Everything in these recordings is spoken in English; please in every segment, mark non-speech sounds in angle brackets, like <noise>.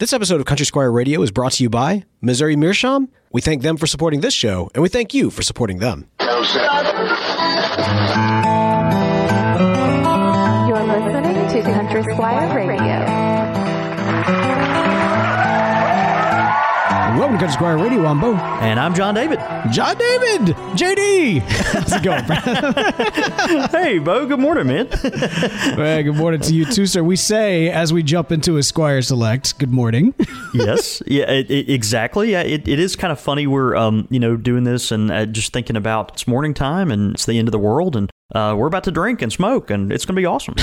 This episode of Country Squire Radio is brought to you by Missouri Meerschaum. We thank them for supporting this show, and we thank you for supporting them. You're listening to Country Squire Radio. Welcome to Country Squire Radio. I'm Bo. And I'm John David. John David! JD! <laughs> How's it going? <laughs> Hey, Bo. Good morning, man. <laughs> well, good morning to you too, sir. We say as we jump into a Squire Select, good morning. yes. Yeah. It, it, exactly. Yeah. It, it is kind of funny. We're um you know doing this and uh, just thinking about it's morning time and it's the end of the world and uh, we're about to drink and smoke and it's gonna be awesome.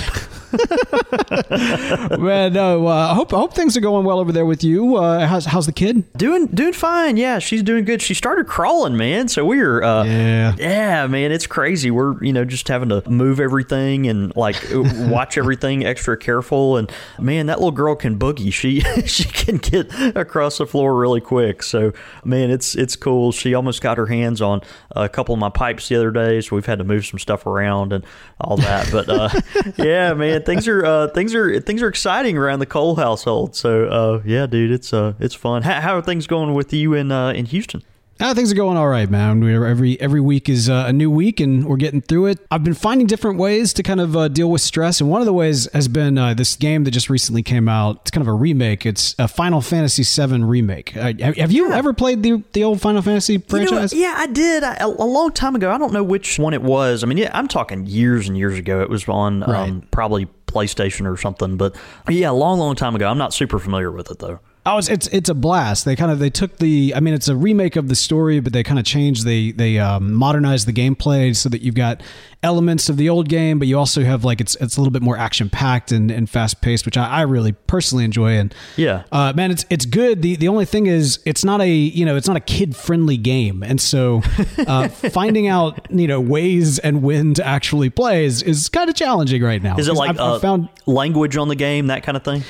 <laughs> Man, no, uh, I hope I hope things are going well over there with you. Uh, how's how's the kid? doing doing fine. Yeah, she's doing good. She started crawling, man. So we're uh, Yeah. yeah, man. It's crazy. We're you know just having to move everything and like <laughs> watch everything extra careful. And man, that little girl can boogie. She <laughs> she can get across the floor really quick. So man, it's it's cool. She almost got her hands on a couple of my pipes the other day, so we've had to move some stuff around and all that. But uh, yeah, man, things are uh, things are things are exciting around the Cole household. So uh, yeah, dude, it's uh, it's fun. How, how are things going with you in uh, in Houston? Uh, things are going all right, man. We're, every every week is uh, a new week, and we're getting through it. I've been finding different ways to kind of uh, deal with stress, and one of the ways has been uh, this game that just recently came out. It's kind of a remake. It's a Final Fantasy VII remake. Uh, have, you ever played the the old Final Fantasy You know, franchise? yeah, I did I, a, a long time ago. I don't know which one it was. I mean, yeah, I'm talking years and years ago. It was on um, probably PlayStation or something. But yeah, a long, long time ago. I'm not super familiar with it though. Oh, it's, it's it's a blast. They kind of they took the. I mean, it's a remake of the story, but they kind of changed. They they um, modernized the gameplay so that you've got elements of the old game, but you also have like it's it's a little bit more action packed and, and fast paced, which I, I really personally enjoy. And Yeah. uh, man, it's it's good. the The only thing is, it's not a you know it's not a kid friendly game, and so uh, <laughs> finding out you know ways and when to actually play is, is kind of challenging right now. Is it like I've, I've uh, found language on the game, that kind of thing?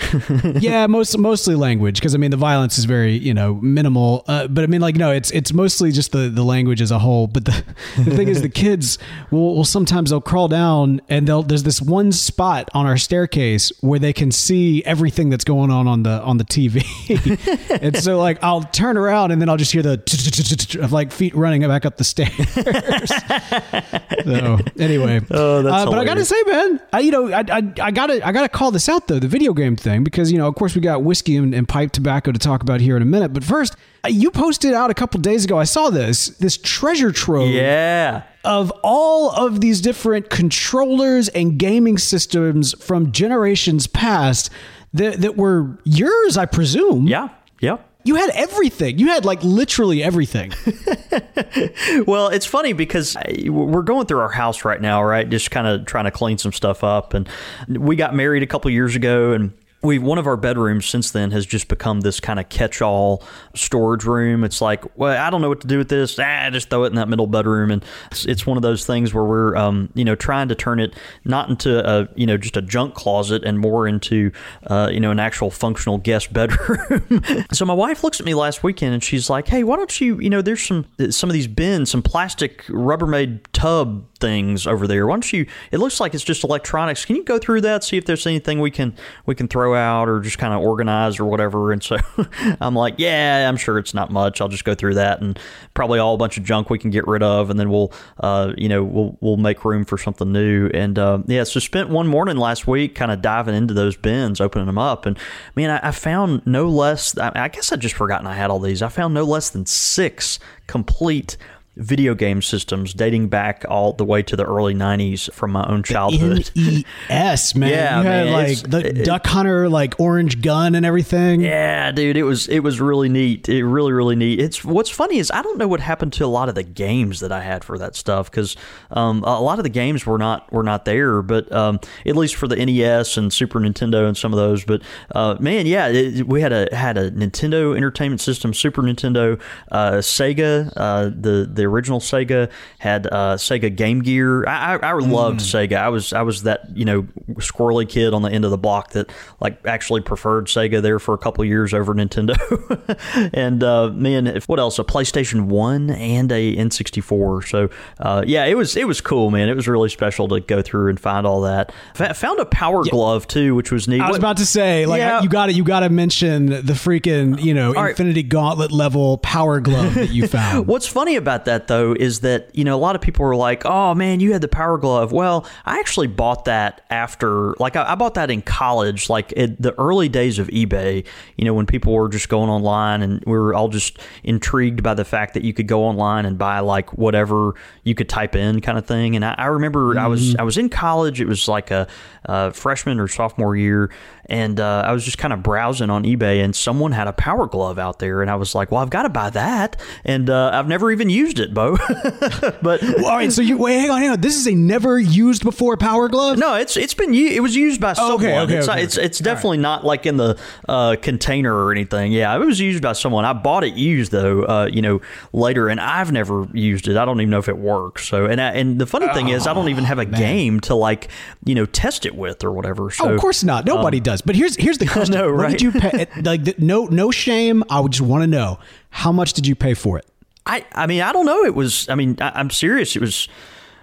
<laughs> yeah, most mostly language because I mean the violence is very you know minimal. Uh, but I mean like no, it's it's mostly just the the language as a whole. But the, <laughs> the thing is, the kids will, will sometimes they'll crawl down and they'll there's this one spot on our staircase where they can see everything that's going on on the on the TV. <laughs> and so like I'll turn around and then I'll just hear the of like feet running back up the stairs. <laughs> so anyway, Oh, that's uh, but I gotta say, man, I you know I, I I gotta I gotta call this out though the video game thing because you know of course we got whiskey and, and pipe tobacco to talk about here in a minute. But first, you posted out a couple days ago. I saw this this treasure trove yeah. of all of these different controllers and gaming systems from generations past that that were yours, I presume. Yeah. Yeah. You had everything. You had like literally everything. <laughs> Well, it's funny because uh, we're going through our house right now, right? Just kind of trying to clean some stuff up, and we got married a couple years ago, and we one of our bedrooms since then has just become this kind of catch-all storage room. It's like, well, I don't know what to do with this. Ah, just throw it in that middle bedroom, and it's, it's one of those things where we're, um, you know, trying to turn it not into a, you know, just a junk closet and more into, uh, you know, an actual functional guest <laughs> bedroom. so my wife looks at me last weekend and she's like, "Hey, why don't you, you know, there's some some of these bins, some plastic Rubbermaid tub things over there. Why don't you? It looks like it's just electronics. Can you go through that, see if there's anything we can we can throw out or just kind of organize or whatever?" And so <laughs> I'm like, "Yeah, I'm sure it's not much. I'll just go through that and probably all a bunch of junk we can get rid of, and then we'll, uh, you know, we'll we'll make room for something new." And uh, yeah, so spent one morning last week kind of diving into those bins, opening them up, and man, I, I found no less. I, I guess I just forgotten I had all these. I found no less than six complete video game systems dating back all the way to the early 90s from my own childhood. NES, <laughs> man. Yeah, you had man, like the it- Duck Hunter, like orange gun and everything. Yeah, dude, it was it was really neat. It really really neat. It's what's funny is I don't know what happened to a lot of the games that I had for that stuff because um, a lot of the games were not were not there. But um, at least for the NES and Super Nintendo and some of those. But uh, man, yeah, it, we had a had a Nintendo Entertainment System, Super Nintendo, uh, Sega, uh, the the original Sega. Had uh, Sega Game Gear. I, I, I loved Mm. Sega. I was I was that you know squirrely kid on the end of the block that like actually preferred Sega there for a couple years over Nintendo. <laughs> and uh, man, if what else? A PlayStation One and a N64. So uh, yeah, it was it was cool, man. It was really special to go through and find all that. F- found a Power Glove too, which was neat. I was about to say, like, Yeah. you got to you got to mention the freaking, you know, right. Infinity Gauntlet level power glove that you <laughs> found. What's funny about that though is that you know a lot of people were like, "Oh man, you had the Power Glove." Well, I actually bought that after, like, I, I bought that in college, like in the early days of eBay. You know, when people were just going online and we were all just intrigued by the fact that you could go online and buy like whatever you could type in, kind of thing. And I, I remember I was mm-hmm. I was in college. It was like a, a freshman or sophomore year, and uh, I was just kind of browsing on eBay, and someone had a Power Glove out there, and I was like, "Well, I've got to buy that." And uh, I've never even used it, Bo. <laughs> but Well, all right, so you wait, hang on, hang on. This is a never used before power glove. no, it's it's been u- it was used by someone. okay, okay, it's okay, it's, it's definitely not like in the uh, container or anything. Yeah, it was used by someone. I bought it used though, uh, you know, later, and I've never used it. I don't even know if it works. So, and I, and the funny thing is, I don't even have a game to like you know test it with or whatever. So Oh, of course not. Nobody does. But here's here's the <laughs> question. What right? did you pay? <laughs> Like, the, no no shame. I would just want to know how much did you pay for it? I I mean I don't know. It was I mean I, I'm serious. It was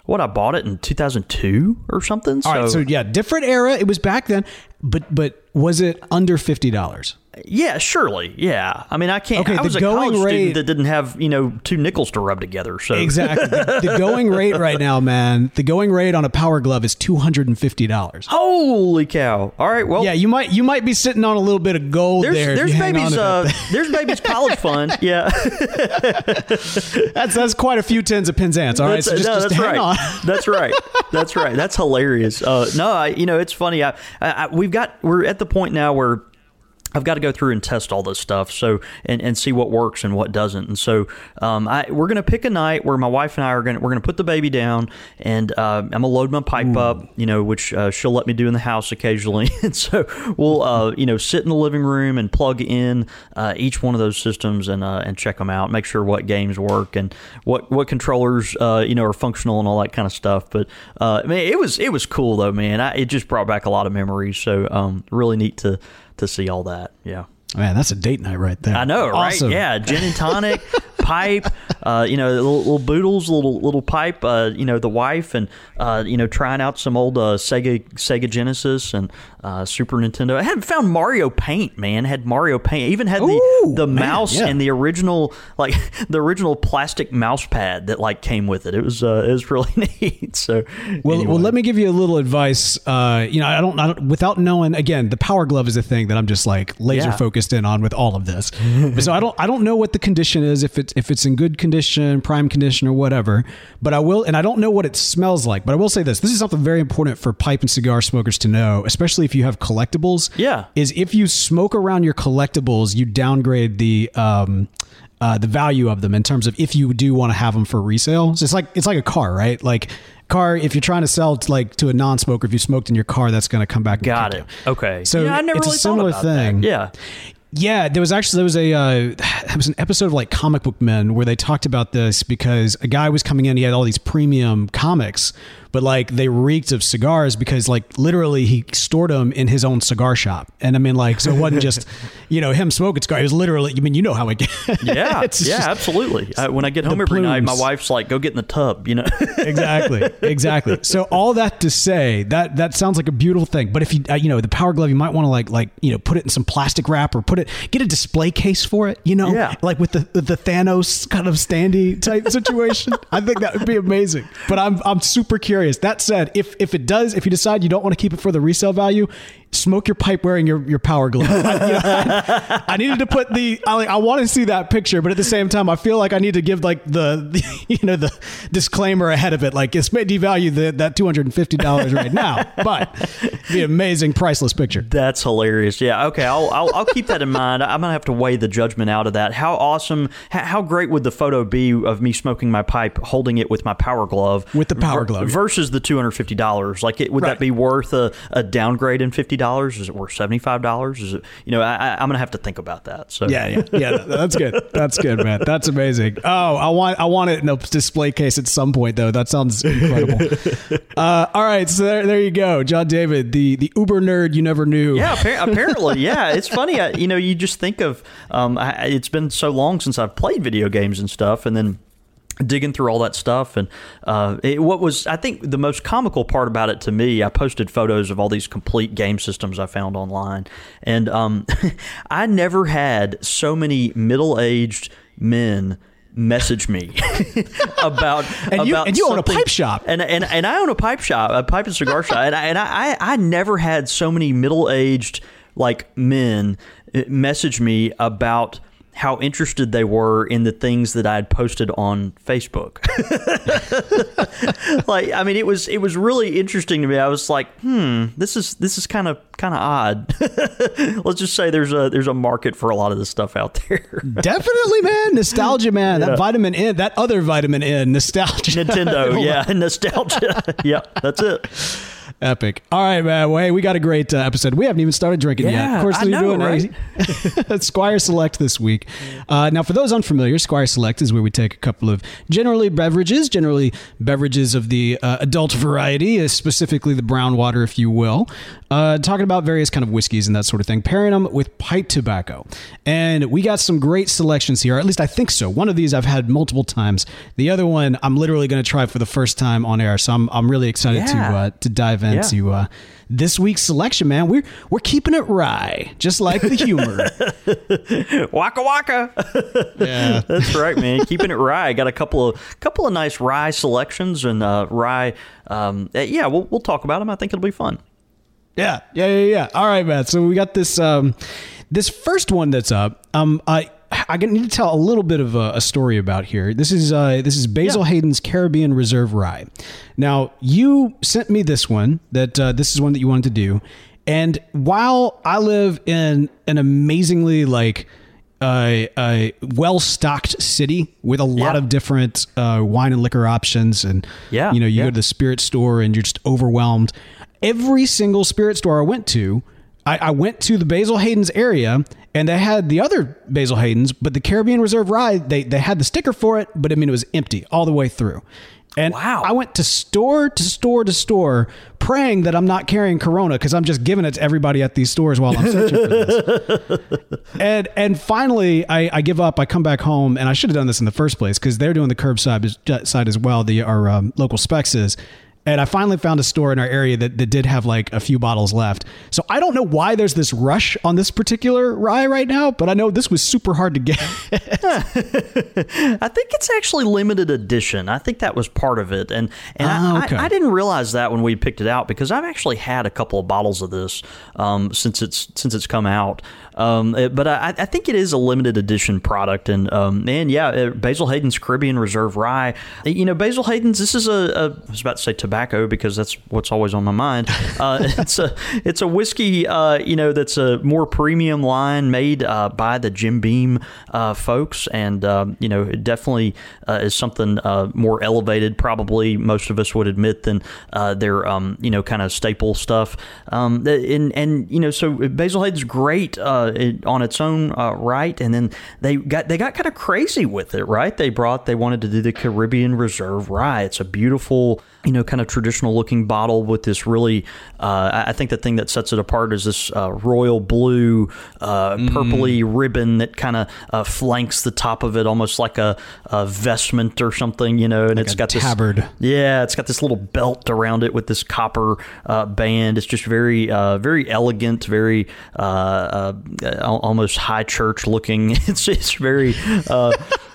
what I bought it in 2002 or something. All right, so yeah, different era. It was back then, but but was it under fifty dollars? Yeah, surely. Yeah. I mean, I can't. Okay, I the was a college rate- student that didn't have you know two nickels to rub together. So Exactly. the, the going rate right now, man. The going rate on a power glove is two hundred and fifty dollars. Holy cow! All right. Well, Yeah, you might you might be sitting on a little bit of gold there's there. there's you hang on baby's to that uh there's baby's college fund. <laughs> Yeah, That's that's quite a few tens of Penzance. All right, that's, so just, no, just that's hang right. on. <laughs> that's right. That's right. That's hilarious. Uh, no, I, you know it's funny. I, I, I we've got we're at the point now where. I've got to go through and test all this stuff, so and, and see what works and what doesn't. And so, um, I we're gonna pick a night where my wife and I are gonna we're gonna put the baby down, and uh, I'm gonna load my pipe up, you know, which uh, she'll let me do in the house occasionally. <laughs> and so we'll uh, you know sit in the living room and plug in uh, each one of those systems and uh, and check them out, make sure what games work and what what controllers uh, you know are functional and all that kind of stuff. But uh, mean, it was it was cool though, man. I, it just brought back a lot of memories. So um, really neat to to see all that. Yeah. Man, that's a date night right there. I know, right? Awesome. Yeah, gin and tonic, <laughs> pipe, uh, you know, little, little boodles, little little pipe. Uh, you know, the wife, and uh, you know, trying out some old uh, Sega Sega Genesis and uh, Super Nintendo. I hadn't found Mario Paint, man. Had Mario Paint. I even had the Ooh, the man, mouse yeah. and the original like <laughs> the original plastic mouse pad that like came with it. It was uh, it was really <laughs> neat. So Well, anyway. well, let me give you a little advice. Uh, you know, I don't, I don't, without knowing. Again, the Power Glove is a thing that I'm just like laser Yeah. focused in on with all of this. so I don't, I don't know what the condition is. If it's if it's in good condition, prime condition, or whatever. But I will, and I don't know what it smells like. But I will say this: this is something very important for pipe and cigar smokers to know, especially if you have collectibles. Yeah. is if you smoke around your collectibles, you downgrade the. Um, uh, the value of them in terms of if you do want to have them for resale. So it's like it's like a car, right? Like car, if you're trying to sell to like to a non-smoker, if you smoked in your car, that's going to come back. and got it. you. Okay. So yeah, I never it's a similar thing. That. Yeah. Yeah, there was actually there was a uh, it was an episode of like Comic Book Men where they talked about this because a guy was coming in, he had all these premium comics, but like they reeked of cigars because like literally he stored them in his own cigar shop, and I mean like so it wasn't just <laughs> you know him smoking cigar, it was literally I mean you know how it gets. Yeah, <laughs> yeah, absolutely. Uh, when I get home every night, my wife's like, "Go get in the tub," you know. <laughs> exactly. Exactly. So all that to say that that sounds like a beautiful thing. But if you uh, you know the power glove you might want to like like you know put it in some plastic wrap or put it get a display case for it you know? Yeah. like with the with the thanos kind of standy type situation. I think that would be amazing. But i'm i'm super curious that said if if it does if you decide you don't want to keep it for the resale value smoke your pipe wearing your, your power glove <laughs> I, you know, I, I needed to put the I, like, I want to see that picture but at the same time i feel like i need to give like the, the <laughs> you know the disclaimer ahead of it like it's may devalue the, that $250 right now but the amazing priceless picture That's hilarious. Yeah. Okay. I'll, I'll I'll keep that in mind. I'm gonna have to weigh the judgment out of that. How awesome! How, how great would the photo be of me smoking my pipe, holding it with my power glove, With the power glove, versus the two hundred fifty dollars? Like, it, would Right. that be worth a, a downgrade in fifty dollars? Dollars? Is it worth seventy five dollars? Is it you know I, I, I'm gonna have to think about that. So Yeah, yeah, yeah. That's good. That's good, man. That's amazing. Oh, I want, I want it in a display case at some point, though. That sounds incredible. <laughs> uh, all right, so there, there you go, John David, the the Uber nerd you never knew. Yeah, appar- apparently, yeah. It's funny, I, you know. You just think of um, I, it's been so long since I've played video games and stuff, and then digging through all that stuff. And uh, it, what was i think the most comical part about it to me i posted photos of all these complete game systems i found online. And um, <laughs> i never had so many middle-aged men message me <laughs> about <laughs> And you- about and you own a pipe shop. and and and I own a pipe shop, a pipe and cigar shop, and I, and I I never had so many middle aged like men uh, message me about how interested they were in the things that I had posted on Facebook. <laughs> like I mean it was it was really interesting to me. I was like, "Hmm, this is this is kind of kind of odd." <laughs> Let's just say there's a there's a market for a lot of this stuff out there. <laughs> Definitely, man. Nostalgia, man. That vitamin N, that other vitamin N, nostalgia. Nintendo, yeah, nostalgia. yeah, that's it. Epic. All right, man. Well, hey, we got a great uh, episode. We haven't even started drinking yet. Of course, I know, doing right? <laughs> Squire Select this week. Uh, now, for those unfamiliar, Squire Select is where we take a couple of generally beverages, generally beverages of the uh, adult variety, uh, specifically the brown water, if you will, uh, talking about various kind of whiskeys and that sort of thing, pairing them with pipe tobacco. And we got some great selections here. At least I think so. One of these I've had multiple times. The other one I'm literally going to try for the first time on air. So I'm, I'm really excited to Yeah. uh, to dive into uh, this week's selection, man. We're we're keeping it rye, just like the humor. <laughs> Waka waka. <laughs> yeah. That's right, man. Keeping it rye. Got a couple of couple of nice rye selections and uh, rye. Um, uh, yeah, we'll we'll talk about them. I think it'll be fun. Yeah, yeah, yeah, yeah. All right, man. So we got this um, this first one that's up. Um, I I need to tell a little bit of a, a story about here. This is uh, this is Basil Yeah. Hayden's Caribbean Reserve Rye. Now you sent me this one. That uh, this is one that you wanted to do. And while I live in an amazingly like uh, a well stocked city with a lot Yeah. of different uh, wine and liquor options, and Yeah, you know you yeah. go to the spirit store and you're just overwhelmed. Every single spirit store I went to, I, I went to the Basil Hayden's area and they had the other Basil Hayden's, but the Caribbean Reserve Rye, they, they had the sticker for it, but I mean, it was empty all the way through. And Wow. I went to store to store to store praying that I'm not carrying Corona because I'm just giving it to everybody at these stores while I'm searching for this. <laughs> and and finally, I, I give up. I come back home, and I should have done this in the first place because they're doing the curbside side as well. The our um, local Spec's is. And I finally found a store in our area that, that did have like a few bottles left. So I don't know why there's this rush on this particular rye right now, but I know this was super hard to get. <laughs> I think it's actually limited edition. I think that was part of it, and and Ah, I, okay. I, I didn't realize that when we picked it out because I've actually had a couple of bottles of this um, since it's since it's come out. Um, it- but I, I think it is a limited edition product, and um, and yeah, uh, Basil Hayden's Caribbean Reserve Rye. You know, Basil Hayden's. This is a, a I was about to say tobacco because that's what's always on my mind. <laughs> Uh, it's a it's a whiskey. Uh, you know, that's a more premium line made uh, by the Jim Beam uh, folks, and um, you know, it definitely uh, is something uh, more elevated. Probably most of us would admit than uh, their um, you know kind of staple stuff. Um, and and you know, so Basil Hayden's great uh, it, on its own uh, right, and then they got they got kind of crazy with it, right? They brought they wanted to do the Caribbean Reserve Rye. It's a beautiful you know, kind of traditional looking bottle with this really, uh, I think the thing that sets it apart is this uh, royal blue, uh, purpley ribbon that kind of uh, flanks the top of it, almost like a, a vestment or something, you know, and it's a got this tabard. yeah, it's got this little belt around it with this copper uh, band. It's just very, uh, very elegant, very uh, uh, Uh, almost high church looking. <laughs> It's it's very. Uh,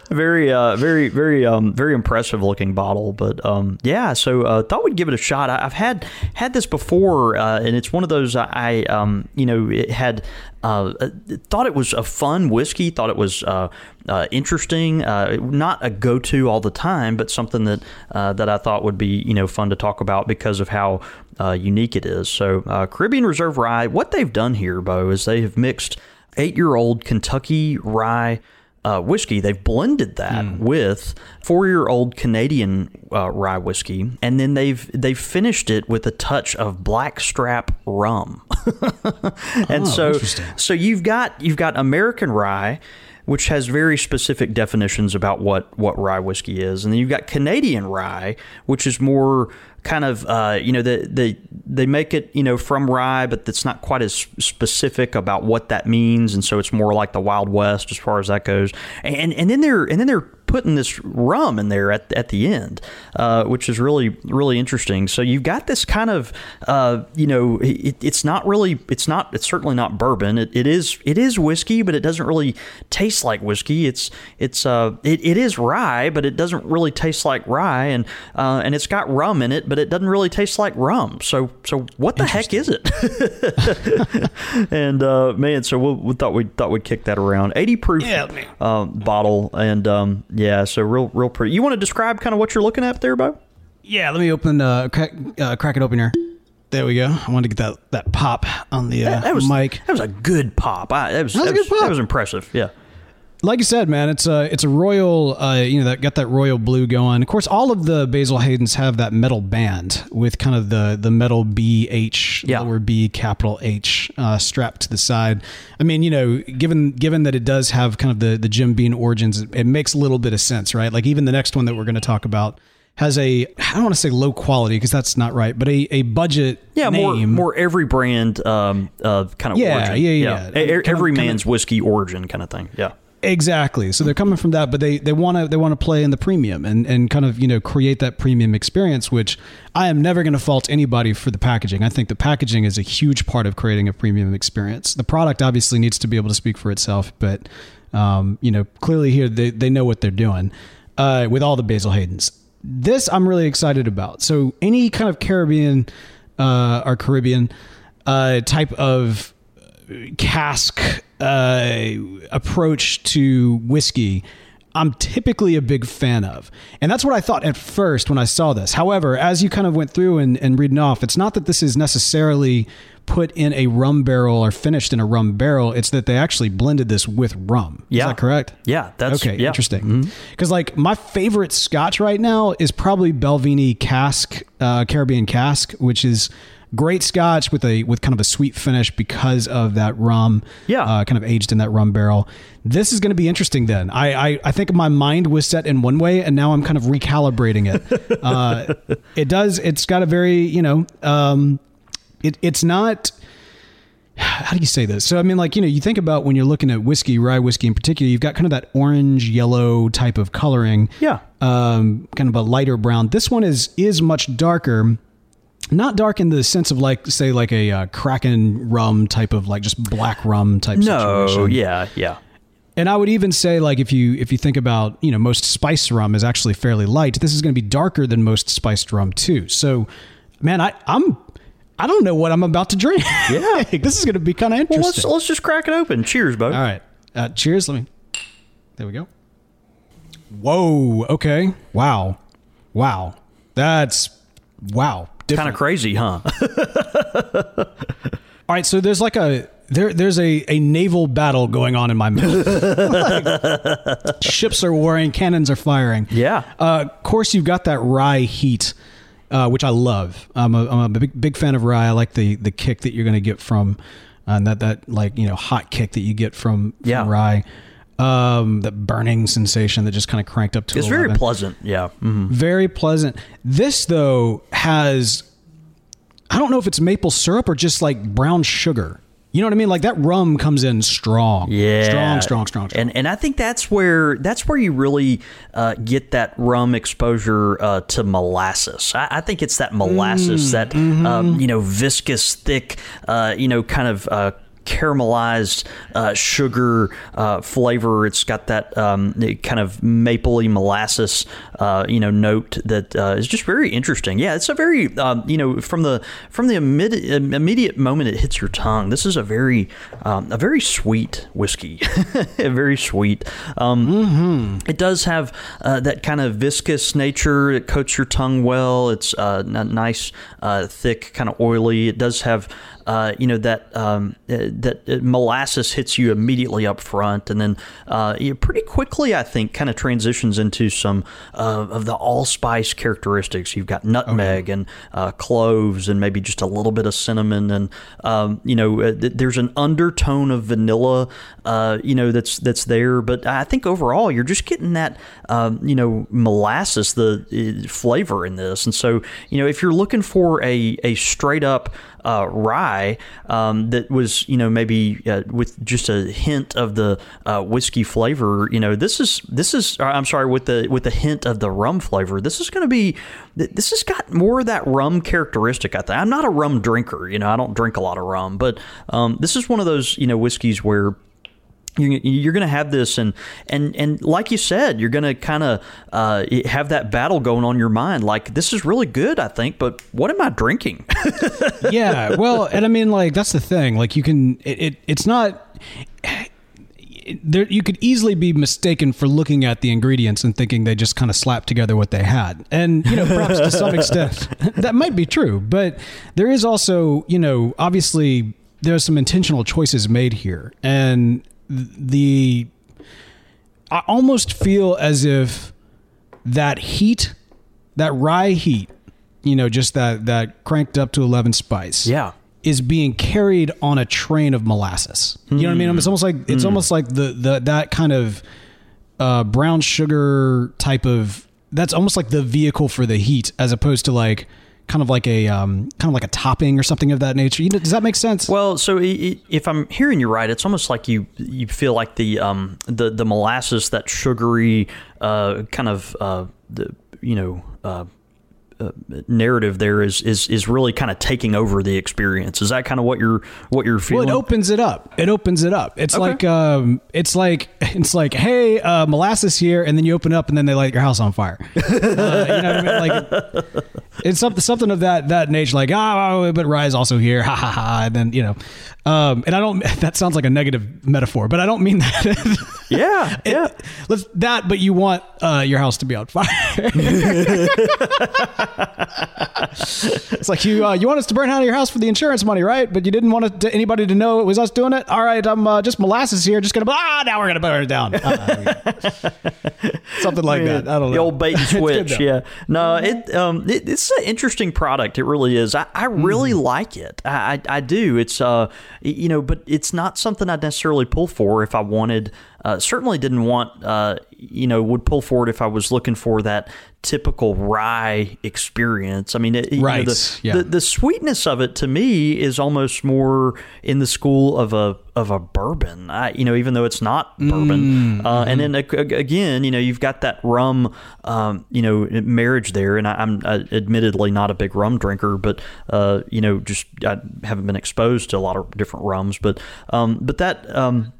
Very, uh, very, very, um, very impressive looking bottle. But um, yeah, so uh, thought we'd give it a shot. I, I've had had this before, uh, and it's one of those I, um, you know, it had uh, thought it was a fun whiskey. Thought it was uh, uh, interesting. Uh, not a go to all the time, but something that uh, that I thought would be you know fun to talk about because of how uh, unique it is. So Caribbean Reserve Rye. What they've done here, Bo, is they have mixed eight year old Kentucky rye. Uh, whiskey. They've blended that with four-year-old Canadian uh, rye whiskey, and then they've they've finished it with a touch of blackstrap rum. <laughs> and so so you've got you've got American rye, which has very specific definitions about what what rye whiskey is, and then you've got Canadian rye, which is more kind of uh, you know they, they they make it you know from rye, but it's not quite as specific about what that means, and so it's more like the Wild West as far as that goes. And and then they're and then they're putting this rum in there at, at the end, uh, which is really really interesting. So you've got this kind of uh, you know it, it's not really it's not it's certainly not bourbon. It, it is it is whiskey, but it doesn't really taste like whiskey. It's it's uh it, it is rye, but it doesn't really taste like rye, and uh, and it's got rum in it, but it doesn't really taste like rum. So so what the heck is it? <laughs> and uh, man, so we, we thought we thought we'd kick that around. Eighty proof Yeah, um, bottle, and um, yeah, so real real pretty. You want to describe kind of what you're looking at there, Bo? Yeah, let me open uh, crack, uh, crack it open here. There we go. I wanted to get that that pop on the uh, that was mic. That was a good pop. I, that was That was a good pop. That was impressive. Yeah. Like you said, man, it's a it's a royal. Uh, you know that got that royal blue going. Of course, all of the Basil Haydens have that metal band with kind of the the metal B H Yeah. lower B capital H uh, strapped to the side. I mean, you know, given given that it does have kind of the the Jim Beam origins, it, it makes a little bit of sense, right? Like even the next one that we're going to talk about has a I don't want to say low quality because that's not right, but a a budget Yeah, name. more every brand um, uh, kind of Yeah, origin. yeah, yeah. E- Kind of- every of- man's whiskey origin kind of thing. Yeah. Exactly. So they're coming from that, but they they want to they want to play in the premium and and kind of you know create that premium experience. Which I am never going to fault anybody for the packaging. I think the packaging is a huge part of creating a premium experience. The product obviously needs to be able to speak for itself, but um, you know clearly here they they know what they're doing uh, with all the Basil Haydens. This I'm really excited about. So any kind of Caribbean uh, or Caribbean uh, type of cask uh, approach to whiskey I'm typically a big fan of. And that's what I thought at first when I saw this. However, as you kind of went through and, and reading off, it's not that this is necessarily put in a rum barrel or finished in a rum barrel. It's that they actually blended this with rum. Yeah. Is that correct? Yeah, that's okay. yeah. Interesting. Because like my favorite Scotch right now is probably Balvenie Cask, uh, Caribbean Cask, which is great Scotch with a with kind of a sweet finish because of that rum. Yeah. uh, kind of aged in that rum barrel. This is going to be interesting. Then I, I I think my mind was set in one way, and now I'm kind of recalibrating it. <laughs> uh, it does. It's got a very you know. Um, it, it's not how do you say this? So I mean, like you know, you think about when you're looking at whiskey, rye whiskey in particular, you've got kind of that orange yellow type of coloring. Yeah. Um, kind of a lighter brown. This one is is much darker. Not dark in the sense of like say like a uh, Kraken rum type of like just black rum type No, situation. yeah, yeah. And I would even say like if you if you think about you know most spice rum is actually fairly light. This is going to be darker than most spiced rum too. So, man, I I'm I don't know what I'm about to drink. Yeah. <laughs> this is going to be kind of Well, interesting. let's let's just crack it open. Cheers, Bo. All right. Uh, cheers. Let me. There we go. Whoa. Okay. Wow. Wow. That's wow. Kind of crazy, huh? <laughs> All right. So there's like a there there's a, a naval battle going on in my mouth. <laughs> Like, ships are warring, cannons are firing. Yeah. Uh, of course, you've got that rye heat, uh, which I love. I'm a, I'm a big big fan of rye. I like the the kick that you're going to get from, uh, and that that like you know hot kick that you get from, from Yeah. rye. Um, the burning sensation that just kind of cranked up to it's very pleasant. Yeah. Mhm. very pleasant. This though has I don't know if it's maple syrup or just like brown sugar. You know what I mean? Like that rum comes in strong. Yeah, Strong, strong, strong, strong. And and I think that's where that's where you really uh, get that rum exposure uh, to molasses. I, I think it's that molasses, Mm, that mm-hmm. um, you know viscous, thick, uh, you know, kind of. Caramelized uh, sugar uh, flavor. It's got that um, kind of mapley molasses uh, you know note that uh, is just very interesting. Yeah it's a very um, you know from the from the immediate, immediate moment it hits your tongue this is a very um, a very sweet whiskey. <laughs> Very sweet um, it does have uh, that kind of viscous nature. It coats your tongue well. It's uh, nice uh, thick kind of oily. It does have uh, you know that um, uh, that uh, molasses hits you immediately up front, and then uh, you pretty quickly, I think, kind of transitions into some uh, of the allspice characteristics. You've got nutmeg and uh, cloves, and maybe just a little bit of cinnamon, and um, you know, th- there's an undertone of vanilla, uh, you know, that's that's there. But I think overall, you're just getting that, um, you know, molasses, the flavor in this, and so you know, if you're looking for a a straight up uh, rye um, that was, you know, maybe uh, with just a hint of the uh, whiskey flavor. You know, this is this is. uh, I'm sorry, with the with the hint of the rum flavor. This is going to be. This has got more of that rum characteristic. I think I'm not a rum drinker. You know, I don't drink a lot of rum, but um, this is one of those you know whiskeys where you're, going to have this and and and like you said you're going to kind of uh, have that battle going on your mind like this is really good i think but what am i drinking? <laughs> Yeah well and i mean like that's the thing like you can it, it it's not there you could easily be mistaken for looking at the ingredients and thinking they just kind of slapped together what they had and you know perhaps to some extent <laughs> that might be true but there is also you know obviously there's some intentional choices made here and the i almost feel as if that heat that rye heat you know just that that cranked up to 11 spice Yeah. is being carried on a train of molasses. You know what i mean? It's almost like it's almost like the the that kind of uh brown sugar type of that's almost like the vehicle for the heat as opposed to like kind of like a um kind of like a topping or something of that nature you know, does that make sense Well, so if I'm hearing you right, it's almost like you you feel like the um the the molasses, that sugary uh kind of uh the you know uh. Uh, narrative there is is is really kind of taking over the experience. Is that kind of what you're what you're feeling? Well, it opens it up. It opens it up. It's Okay. like um, it's like <laughs> it's like, hey, uh, molasses here, and then you open it up, and then they light your house on fire. <laughs> Uh, you know what I mean? Like it's something something of that that nature. Like ah, but rye is also here. <laughs> Ha ha ha. And then you know, um, and I don't. <laughs> That sounds like a negative metaphor, but I don't mean that. <laughs> yeah, yeah. Let's that, but you want uh, your house to be on fire. it's like you uh, you want us to burn out of your house for the insurance money, right? But you didn't want to, anybody to know it was us doing it. All right, I'm uh, just molasses here. Just gonna ah, now we're gonna burn it down. Something like that. I don't know. The old bait and switch. yeah. No, it um it, it's an interesting product. It really is. I, I really Mm-hmm. like it. I, I I do. It's uh you know, but it's not something I'd necessarily pull for if I wanted. Uh, certainly didn't want. Uh, you know, would pull forward if I was looking for that typical rye experience. I mean, it, you know, the, yeah. the the sweetness of it to me is almost more in the school of a of a bourbon. I, you know, even though it's not bourbon. Uh, and then ag- ag- again, you know, you've got that rum, um, you know, marriage there. And I, I'm uh, admittedly not a big rum drinker, but uh, you know, just I haven't been exposed to a lot of different rums. But um, but that. Um,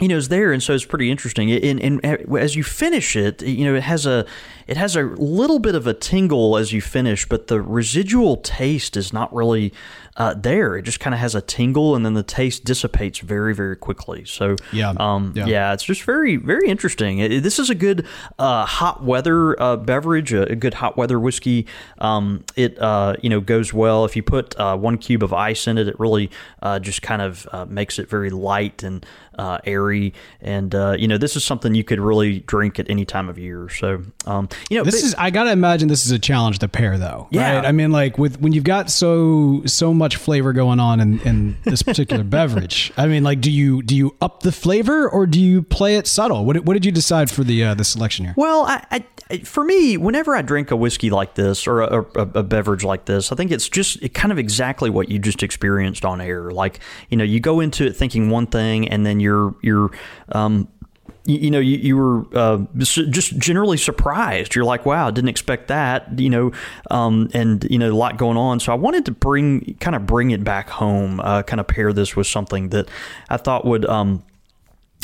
you know, is there, and so it's pretty interesting. And, and as you finish it, you know, it has a it has a little bit of a tingle as you finish, but the residual taste is not really uh, there. It just kind of has a tingle, and then the taste dissipates very, very quickly. So, Yeah. um, Yeah. yeah. it's just very, very interesting. It- this is a good uh, hot weather uh, beverage, a, a good hot weather whiskey. Um, it uh, you know goes well if you put uh, one cube of ice in it. It really uh, just kind of uh, makes it very light and uh, airy. And uh, you know this is something you could really drink at any time of year. So um, you know This but- is I gotta imagine this is a challenge to pair though. Yeah. Right? I mean like with when you've got so so much flavor going on in, in this particular <laughs> beverage. I mean like do you do you up the flavor or do you play it subtle? What, did- what did you decide for the uh, the selection here? Well, I, I, for me, whenever I drink a whiskey like this or a, a, a beverage like this, I think it's just it kind of exactly what you just experienced on air. Like you know, you go into it thinking one thing, and then you're you're. Um, you, you know, you, you were uh, just generally surprised. You're like, "Wow, didn't expect that." You know, um, and you know, a lot going on. So I wanted to bring, kind of bring it back home. Uh, kind of pair this with something that I thought would. Um,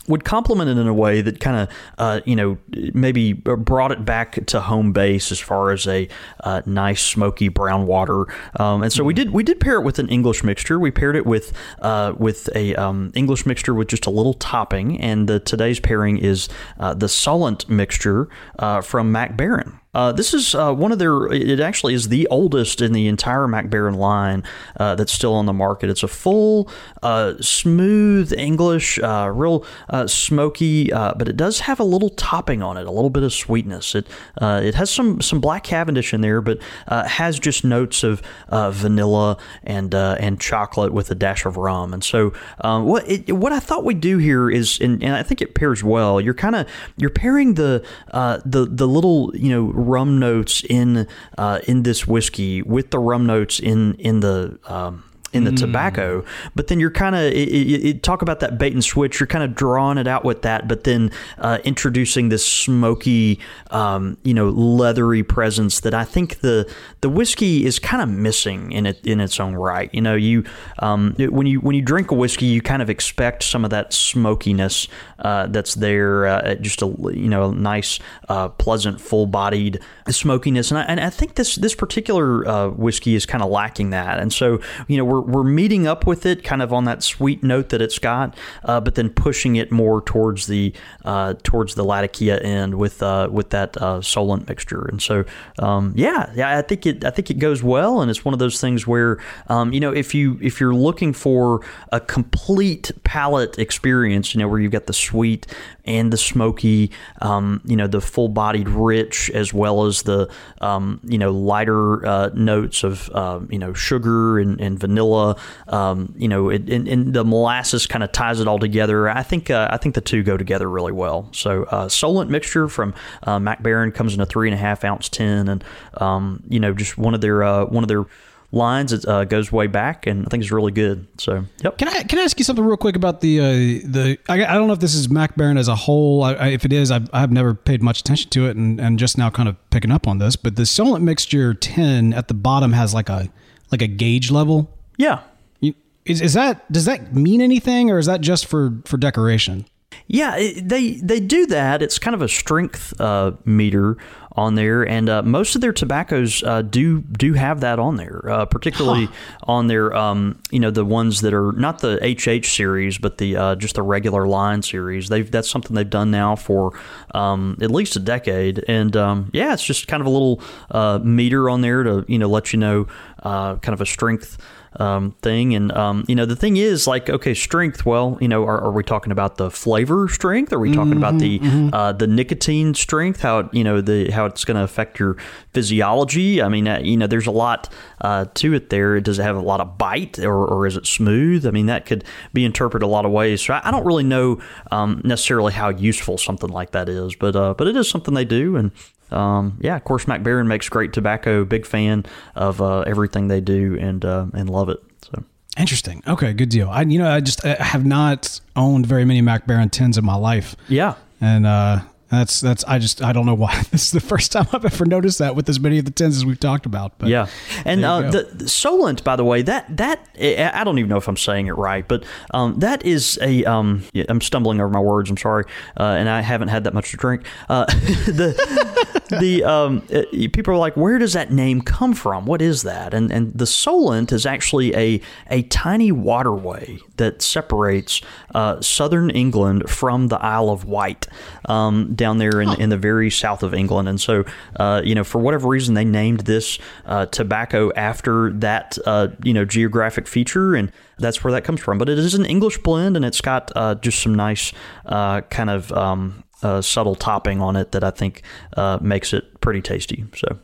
would complement it in a way that kind of, uh, you know, maybe brought it back to home base as far as a uh, nice smoky brown water. Um, and so we did we did pair it with an English mixture. We paired it with uh, with a um, English mixture with just a little topping. And the, today's pairing is uh, the Solent mixture uh, from Mac Baren. Uh, this is uh, one of their. It actually is the oldest in the entire Mac Baren line uh, that's still on the market. It's a full, uh, smooth English, uh, real smoky, but it does have a little topping on it, a little bit of sweetness. It it has some some black Cavendish in there, but has just notes of vanilla and and chocolate with a dash of rum. And so um, what it, what I thought we'd do here is, and, and I think it pairs well. You're kind of you're pairing the the the little you know rum notes in uh, in this whiskey with the rum notes in in the um, in the mm. tobacco. But then you're kind of talk about that bait and switch. You're kind of drawing it out with that, but then uh, introducing this smoky, um, you know, leathery presence that I think the the whiskey is kind of missing in it in its own right. You know, you um, when you when you drink a whiskey, you kind of expect some of that smokiness uh, that's there. Uh, just a you know nice, uh, pleasant, full bodied smokiness, and I, and I think this this particular uh, whiskey is kind of lacking that. And so you know we're we're meeting up with it kind of on that sweet note that it's got, uh, but then pushing it more towards the towards the Latakia end with with that Solent mixture. And so, um, yeah, yeah, I think it I think it goes well, and it's one of those things where um, you know if you if you're looking for a complete palate experience, you know where you've got the sweet and the smoky, um, you know, the full bodied rich, as well as the, um, you know, lighter uh, notes of, uh, you know, sugar and, and vanilla. Um, you know, it, and, and, the molasses kind of ties it all together. I think uh, I think the two go together really well. So, uh, Solent mixture from uh, Mac comes in a three and a half ounce tin, and um, you know, just one of their uh, one of their lines. It uh, goes way back, and I think it's really good. So, yep. Can I can I ask you something real quick about the uh, the? I, I, don't know if this is Mac Baren as a whole. I, I, if it is, I've, I've never paid much attention to it, and, and just now kind of picking up on this. But the Solent Mixture ten at the bottom has like a like a gauge level. Yeah. is is that does that mean anything, or is that just for for decoration? Yeah, they they do that. It's kind of a strength uh, meter on there, and uh, most of their tobaccos uh, do do have that on there, uh, particularly huh. on their um, you know the ones that are not the HH series, but the uh, just the regular line series. They've that's something they've done now for um, at least a decade, and um, yeah, it's just kind of a little uh, meter on there to you know let you know kind of a strength um, thing. And um, you know, the thing is, like, okay, strength. Well, you know, are, are we talking about the flavor strength? Are we talking mm-hmm, about the mm-hmm. uh, the nicotine strength? How it, you know the how it's going to affect your physiology? I mean, uh, you know, there's a lot uh, to it there. Does it have a lot of bite, or, or is it smooth? I mean, that could be interpreted a lot of ways. So I, I don't really know um, necessarily how useful something like that is, but uh, but it is something they do, and um, yeah, of course, Mac Baren makes great tobacco. Big fan of uh, everything they do, and uh, and love it. So interesting. Okay, good deal. I you know I just I have not owned very many Mac Baren tins in my life. Yeah, and uh, that's that's I just I don't know why <laughs> this is the first time I've ever noticed that with as many of the tins as we've talked about. But yeah, and uh, the, the, Solent, by the way, that that I don't even know if I'm saying it right, but um, that is a um, I'm stumbling over my words. I'm sorry, uh, and I haven't had that much to drink. Uh, <laughs> the <laughs> the um, uh, people are like, where does that name come from? What is that? And and the Solent is actually a a tiny waterway that separates uh, southern England from the Isle of Wight. Um, down there in, huh. in the very south of England. And so, uh, you know, for whatever reason, they named this uh, tobacco after that, uh, you know, geographic feature. And that's where that comes from. But it is an English blend and it's got uh, just some nice uh, kind of um, uh, subtle topping on it that I think makes it pretty tasty. So,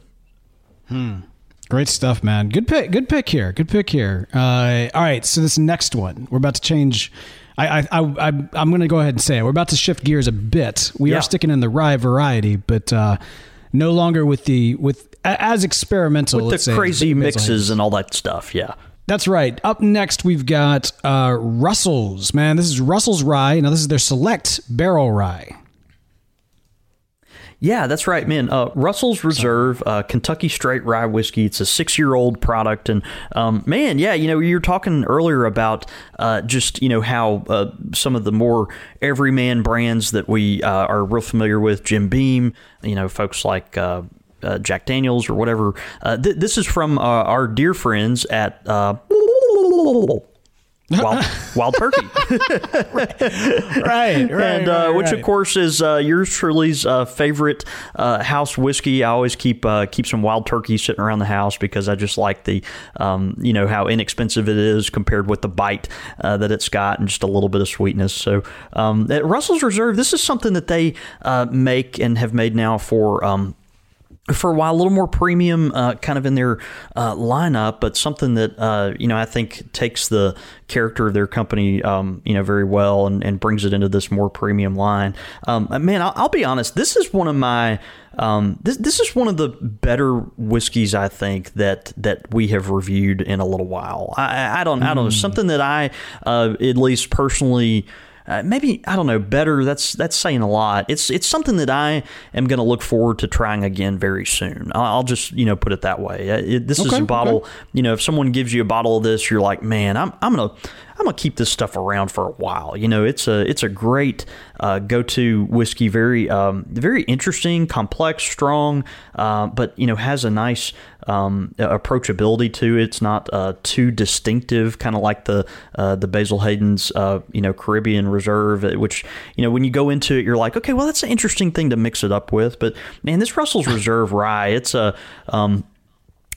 hmm. Great stuff, man. Good pick. Good pick here. Good pick here. Uh, all right. So this next one, we're about to change I, I, I, I'm going to go ahead and say it. We're about to shift gears a bit. We yeah. are sticking in the rye variety, but uh, no longer with the with as experimental with the say, crazy mixes and all that stuff. Yeah. That's right. Up next, we've got uh, Russell's. Man, this is Russell's Rye. Now, this is their select barrel rye. Yeah, that's right, man. Uh, Russell's Reserve, uh, Kentucky Straight Rye Whiskey. It's a six-year-old product, and um, man, yeah, you know, you were talking earlier about uh, just you know how uh, some of the more everyman brands that we uh, are real familiar with, Jim Beam, you know, folks like. Uh, Jack Daniels or whatever. Th- this is from our dear friends at wild, <laughs> wild turkey. right, <laughs> right, and uh, right, which of course is uh, yours truly's uh, favorite uh, house whiskey. I always keep uh, keep some wild turkey sitting around the house because I just like the um, you know how inexpensive it is compared with the bite uh, that it's got and just a little bit of sweetness. So um, at Russell's Reserve, this is something that they uh, make and have made now for. Um, for a while, a little more premium, uh, kind of in their uh, lineup, but something that uh, you know I think takes the character of their company, um, you know, very well and, and brings it into this more premium line. Um, man, I'll, I'll be honest, this is one of my um, this this is one of the better whiskeys I think that that we have reviewed in a little while. I, I- I don't I don't know something that I uh, at least personally uh, maybe I don't know better. That's that's saying a lot. It's it's something that I am going to look forward to trying again very soon. I'll, I'll just you know put it that way. Uh, It, this is a bottle. okay. You know, if someone gives you a bottle of this, you're like, man, I'm I'm gonna I'm gonna keep this stuff around for a while. You know, it's a it's a great uh, go to whiskey. Very um, very interesting, complex, strong, uh, but you know has a nice um, approachability to it. It's not uh, too distinctive, kind of like the uh, the Basil Hayden's uh, you know Caribbean Reserve, uh, which you know when you go into it, you're like, okay, well that's an interesting thing to mix it up with. But man, this Russell's Reserve Rye, it's a um,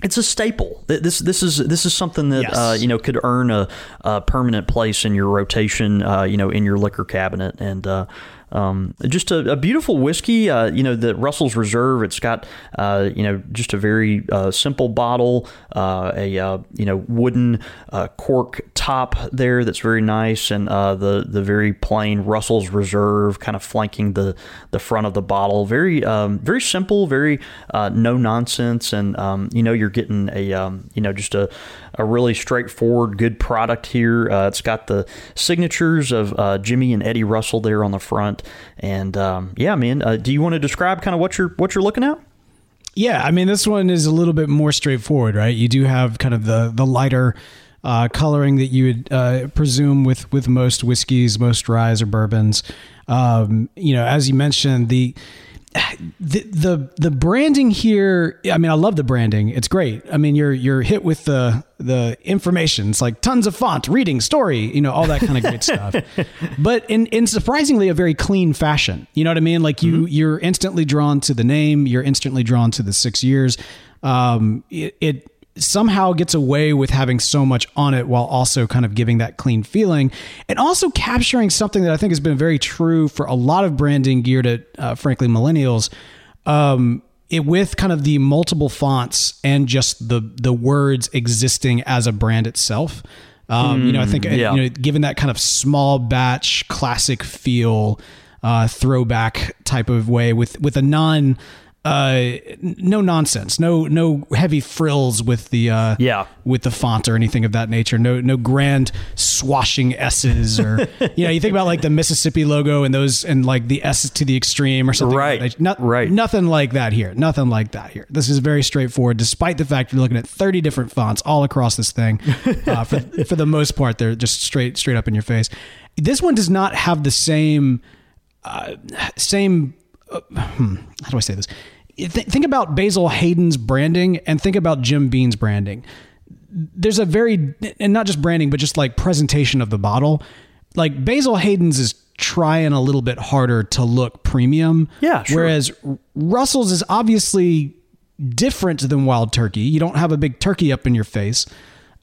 it's a staple. This this is this is something that Yes. uh, you know could earn a, a permanent place in your rotation. Uh, you know, in your liquor cabinet, and uh, um, just a, a beautiful whiskey. Uh, you know, the Russell's Reserve. It's got uh, you know just a very uh, simple bottle, uh, a uh, you know wooden uh, cork top there that's very nice, and the the very plain Russell's Reserve kind of flanking the the front of the bottle. Very um, very simple, very no nonsense, and um, you know you're getting a um, you know just a a really straightforward good product here. Uh, it's got the signatures of uh, Jimmy and Eddie Russell there on the front, and um, yeah, man. Uh, do you want to describe kind of what you're what you're looking at? Yeah, I mean this one is a little bit more straightforward, right? You do have kind of the the lighter uh, coloring that you would uh, presume with with most whiskeys, most ryes or bourbons. Um, you know, as you mentioned, the the the the branding here i mean i love the branding. It's great. I mean you're you're hit with the the information. It's like tons of font reading story you know all that kind of great <laughs> stuff. But in in surprisingly a very clean fashion. You know what i mean? Like you you're instantly drawn to the name. You're instantly drawn to the six years. Um it, it somehow gets away with having so much on it while also kind of giving that clean feeling and also capturing something that I think has been very true for a lot of branding geared at, uh, frankly, millennials. Um, it with kind of the multiple fonts and just the the words existing as a brand itself. Um, you know, I think yeah. you know, given that kind of small batch classic feel, uh, throwback type of way with with a non uh no nonsense no no heavy frills with the uh Yeah. with the font or anything of that nature no no grand swashing s's or <laughs> you know you think about like the mississippi logo and those and like the s to the extreme or something Right. like. Not, Right. nothing like that here nothing like that here this is very straightforward despite the fact you're looking at 30 different fonts all across this thing <laughs> uh, for, for the most part they're just straight straight up in your face this one does not have the same uh, same uh, hmm, how do I say this? Th- think about Basil Hayden's branding and think about Jim Beam's branding. There's a very, and not just branding, but just like presentation of the bottle. Like Basil Hayden's is trying a little bit harder to look premium. Yeah, sure. Whereas Russell's is obviously different than Wild Turkey. You don't have a big turkey up in your face.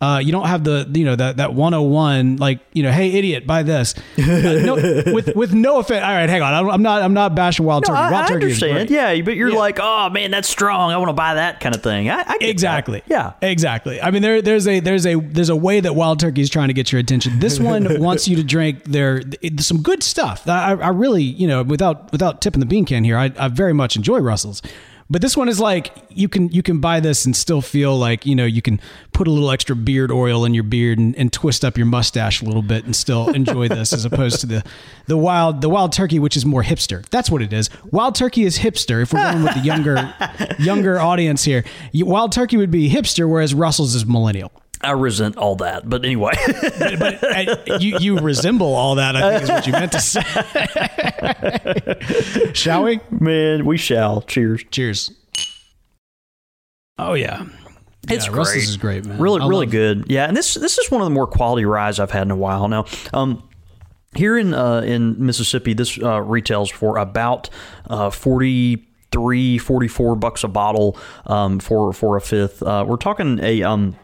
Uh, you don't have the you know that that 101 like you know hey idiot buy this uh, no, <laughs> with with no offense all right hang on I'm, I'm not I'm not bashing wild turkey I, wild I turkey understand. Yeah, but you're Yeah. like, oh man, that's strong. I want to buy that kind of thing. I, I get that. Exactly. Yeah. Exactly. I mean, there, there's a there's a there's a way that Wild Turkey is trying to get your attention. This one <laughs> wants you to drink their it- some good stuff. I, I really, you know, without without tipping the bean can here, I, I very much enjoy Russell's. But this one is like you can you can buy this and still feel like you know you can put a little extra beard oil in your beard and, and twist up your mustache a little bit and still <laughs> enjoy this as opposed to the the wild the wild turkey which is more hipster. That's what it is. Wild turkey is hipster. If we're going with the younger <laughs> younger audience here, wild turkey would be hipster, whereas Russell's is millennial. I resent all that. But anyway, But, but uh, you you resemble all that. I think is what you meant to say. <laughs> Shall we? man, we shall. Cheers. Cheers. Oh yeah. It's Yeah, great. Russell's is great, man. Really, I really love- good. Yeah, and this this is one of the more quality ryes I've had in a while now. Um, here in uh, in Mississippi, this uh, retails for about uh, forty three, forty four bucks a bottle um, for for a fifth. Uh, we're talking a um,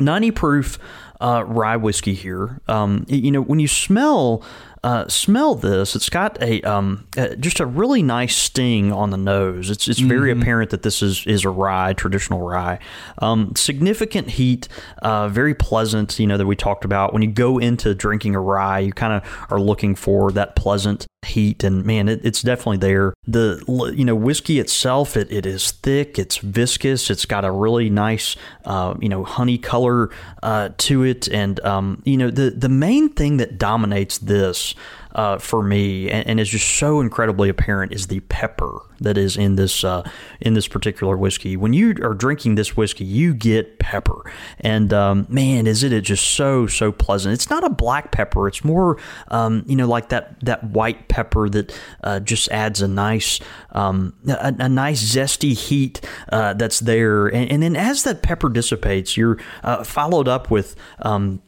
90 proof uh, rye whiskey here. Um, you know, when you smell uh, smell this, it's got a um, uh, just a really nice sting on the nose. It's it's very apparent that this is is a rye, traditional rye. Um, significant heat, uh, very pleasant. You know that we talked about when you go into drinking a rye, you kind of are looking for that pleasant heat and man it, it's definitely there. The you know whiskey itself it, it is thick it's viscous it's got a really nice uh, you know honey color uh, to it. And um, you know the the main thing that dominates this uh, for me and, and is just so incredibly apparent is the pepper that is in this uh, in this particular whiskey. When you are drinking this whiskey you get pepper. And um, man is it it just so so pleasant. It's not a black pepper. It's more um, you know like that that white pepper that uh, just adds a nice um, a, a nice zesty heat uh, that's there. And, and then as that pepper dissipates you're uh, followed up with um,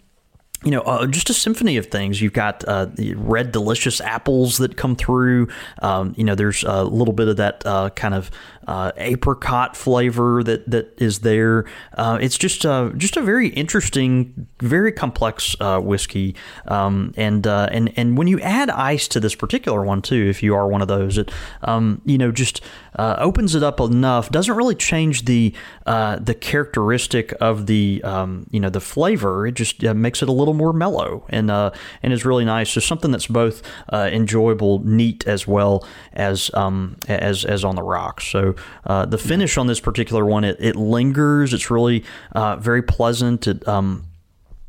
you know, uh, just a symphony of things. You've got uh, the red, delicious apples that come through. Um, you know, there's a little bit of that uh, kind of uh, apricot flavor that that is there. Uh, it's just uh, just a very interesting, very complex uh, whiskey. Um, and uh, and and when you add ice to this particular one too, if you are one of those, it um, you know just uh, opens it up enough. Doesn't really change the the characteristic of the um, you know the flavor. It just makes it a little more mellow and and is really nice. So something that's both enjoyable, neat as well as um, as as on the rocks. So uh, the finish on this particular one, it, it lingers. It's really uh, very pleasant. It um,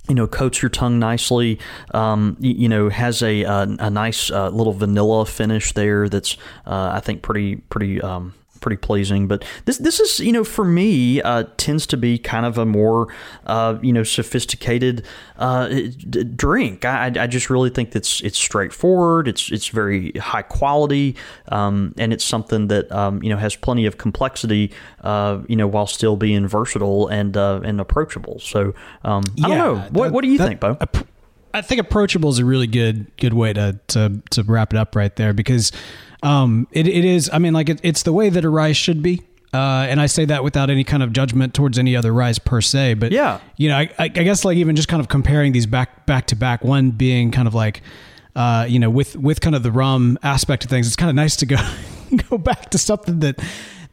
you know, coats your tongue nicely. Um, you, you know, has a a, a nice uh, little vanilla finish there. That's uh, I think pretty pretty. Um, Pretty pleasing, but this this is you know for me uh, tends to be kind of a more uh, you know sophisticated uh, d- drink. I, I just really think that's it's straightforward. It's it's very high quality, um, and it's something that um, you know has plenty of complexity. Uh, you know, while still being versatile and uh, and approachable. So um, I don't know. What that- what do you that- think, Bo? I think approachable is a really good good way to to to wrap it up right there because um it, it is I mean like it, it's the way that a rise should be. Uh, and I say that without any kind of judgment towards any other rise per se, but Yeah. you know, I, I I guess like even just kind of comparing these back back to back, one being kind of like, uh, you know, with with kind of the rum aspect of things, it's kind of nice to go <laughs> go back to something that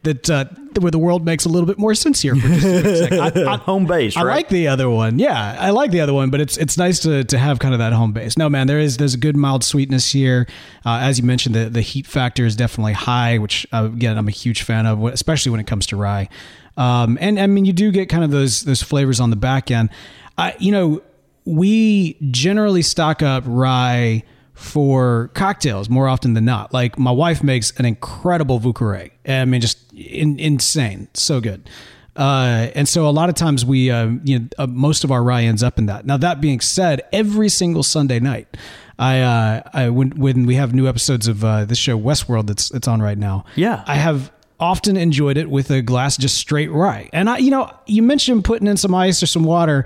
that uh, where the world makes a little bit more sense here for just a second. <laughs> I, I, Home base, I right? like the other one. Yeah, I like the other one, but it's it's nice to to have kind of that home base. No, man, there is there's a good mild sweetness here. Uh, as you mentioned, the the heat factor is definitely high, which uh, again I'm a huge fan of, especially when it comes to rye. Um, and I mean, you do get kind of those those flavors on the back end. I you know we generally stock up rye for cocktails more often than not. Like my wife makes an incredible Vieux Carré. I mean, just in, insane, so good. Uh, and so a lot of times we, uh, you know, uh, most of our rye ends up in that. Now that being said, every single Sunday night, I, uh, I when when we have new episodes of uh, this show Westworld that's it's on right now. Yeah. I have often enjoyed it with a glass just straight rye. And I, you know, you mentioned putting in some ice or some water.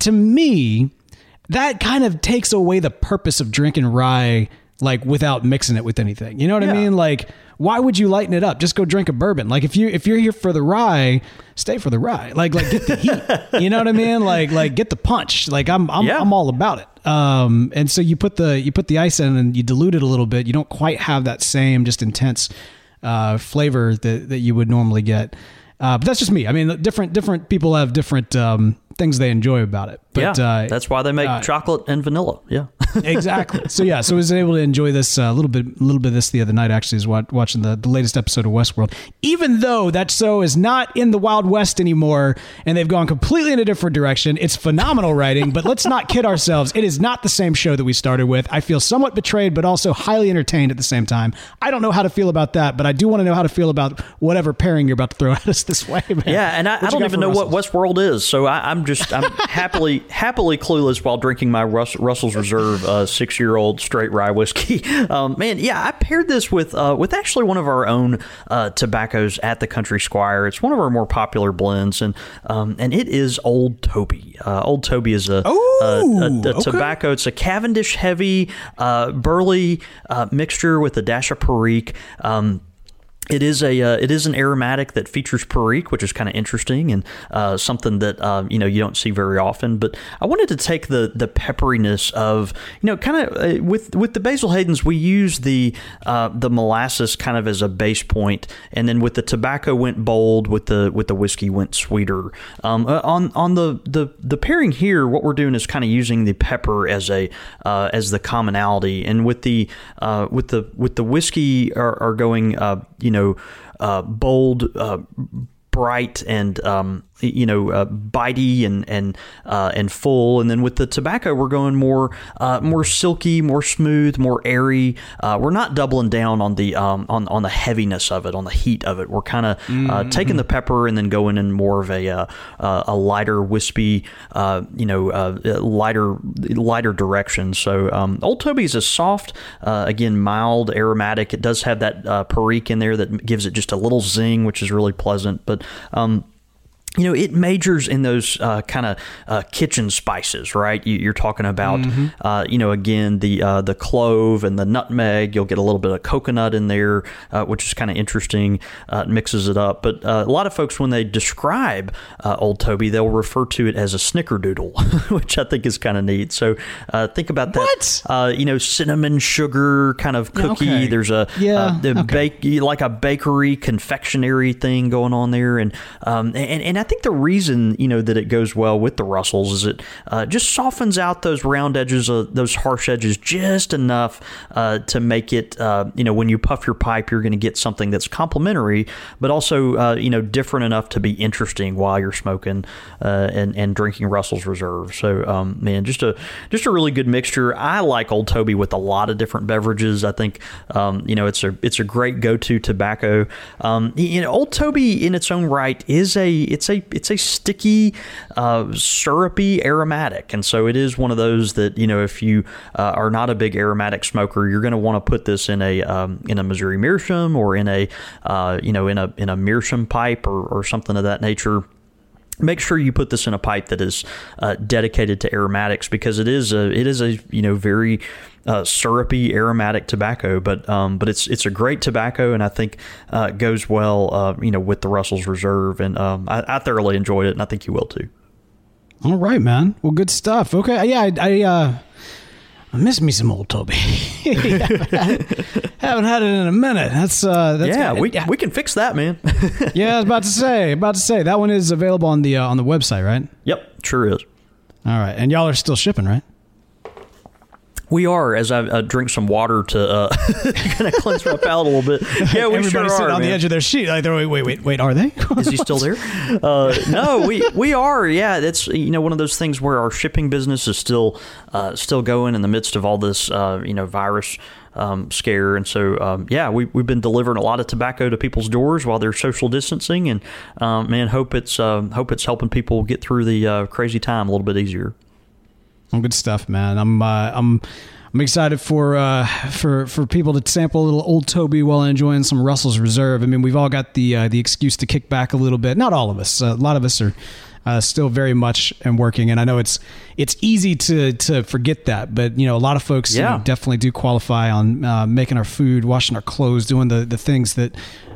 To me, that kind of takes away the purpose of drinking rye like without mixing it with anything. You know what I mean? Like why would you lighten it up? Just go drink a bourbon. Like if you if you're here for the rye, stay for the rye. Like like get the heat. <laughs> you know what I mean? Like like get the punch. Like I'm I'm Yeah. I'm all about it. Um and so you put the you put the ice in and you dilute it a little bit. You don't quite have that same just intense uh flavor that that you would normally get. Uh, but that's just me. I mean, different different people have different um, things they enjoy about it. But yeah, uh, that's why they make uh, chocolate and vanilla. Yeah. <laughs> exactly. So yeah, so I was able to enjoy this uh, a little bit, a little bit of this the other night. Actually, is watching the, the latest episode of Westworld. Even though that show is not in the Wild West anymore, and they've gone completely in a different direction, it's phenomenal writing. But let's not kid ourselves; it is not the same show that we started with. I feel somewhat betrayed, but also highly entertained at the same time. I don't know how to feel about that, but I do want to know how to feel about whatever pairing you're about to throw at us this way, man. Yeah, and I, I don't even know what Westworld is, so I, I'm just I'm <laughs> happily happily clueless while drinking my Rus- Russell's Reserve uh, six year old straight rye whiskey. <laughs> Um, man, yeah, I paired this with uh, with actually one of our own uh, tobaccos at the Country Squire. It's one of our more popular blends, and um, and it is Old Toby. Uh, Old Toby is a, a, a, a okay. tobacco. It's a Cavendish heavy uh, burley uh, mixture with a dash of Perique. Um, it is a uh, it is an aromatic that features Perique, which is kind of interesting and uh, something that um, you know you don't see very often. But I wanted to take the the pepperiness of you know kind of uh, with with the Basil Hayden's we use the uh, the molasses kind of as a base point, and then with the tobacco went bold, with the with the whiskey went sweeter. Um, uh, on on the, the the pairing here, what we're doing is kind of using the pepper as a uh, as the commonality, and with the uh, with the with the whiskey are, are going uh, you know uh, bold. Uh, bright and um, you know uh, bitey and and uh, and full, and then with the tobacco we're going more uh, more silky, more smooth, more airy. Uh, we're not doubling down on the um, on on the heaviness of it, on the heat of it. We're kind of Mm-hmm. taking the pepper and then going in more of a uh, uh, a lighter wispy, uh, you know, uh, lighter lighter direction. So um, Old Toby is a soft, uh, again mild aromatic. It does have that uh, perique in there that gives it just a little zing, which is really pleasant. But um, you know, it majors in those uh, kind of uh, kitchen spices, right? You, you're talking about, Mm-hmm. uh, you know, again the uh, the clove and the nutmeg. You'll get a little bit of coconut in there, uh, which is kind of interesting. Uh, it mixes it up. But uh, a lot of folks, when they describe uh, Old Toby, they'll refer to it as a snickerdoodle, <laughs> which I think is kind of neat. So uh, think about that. What? Uh, you know, cinnamon sugar kind of cookie. okay. There's a Yeah, the okay. bake like a bakery confectionery thing going on there and um, and and I think the reason you know that it goes well with the Russells is it uh, just softens out those round edges uh, those harsh edges just enough uh, to make it uh, you know when you puff your pipe you're going to get something that's complementary but also uh, you know different enough to be interesting while you're smoking uh, and and drinking Russell's Reserve. So um, man just a just a really good mixture. I like Old Toby with a lot of different beverages. I think um, you know it's a it's a great go-to tobacco. Um, you know Old Toby in its own right is a it's a it's a sticky uh, syrupy aromatic. And so it is one of those that you know if you uh, are not a big aromatic smoker you're going to want to put this in a um, in a Missouri meerschaum or in a uh, you know in a in a meerschaum pipe or, or something of that nature. Make sure you put this in a pipe that is uh, dedicated to aromatics because it is a it is a you know very uh, syrupy aromatic tobacco but um, but it's it's a great tobacco and I think uh, goes well uh, you know with the Russell's Reserve and um, I, I thoroughly enjoyed it and I think you will too. All right, man. Well, good stuff. Okay, yeah, I, I uh, I miss me some old Toby. haven't, had it, haven't had it in a minute. That's uh, that's yeah, good. we yeah. we can fix that, man. <laughs> <laughs> yeah, I was about to say, about to say that one is available on the uh, on the website, right? yep, sure is. All right, and y'all are still shipping, right? We are as I uh, drink some water to uh, <laughs> kind of cleanse my palate a little bit. <laughs> Yeah, we Everybody's sure sitting are. on the edge of their seat. like wait, wait, wait, wait. Are they? <laughs> Is he still there? Uh, no, we we are. Yeah, that's you know one of those things where our shipping business is still uh, still going in the midst of all this uh, you know virus um, scare, and so um, yeah, we we've been delivering a lot of tobacco to people's doors while they're social distancing, and um, man, hope it's um hope it's helping people get through the uh, crazy time a little bit easier. Well, good stuff, man. I'm uh, I'm I'm excited for uh, for for people to sample a little old Toby while enjoying some Russell's Reserve. I mean, we've all got the uh, the excuse to kick back a little bit. Not all of us. A lot of us are. Uh, still very much and working, and I know it's it's easy to to forget that, but you know a lot of folks you know, definitely do qualify on uh, making our food, washing our clothes, doing the the things that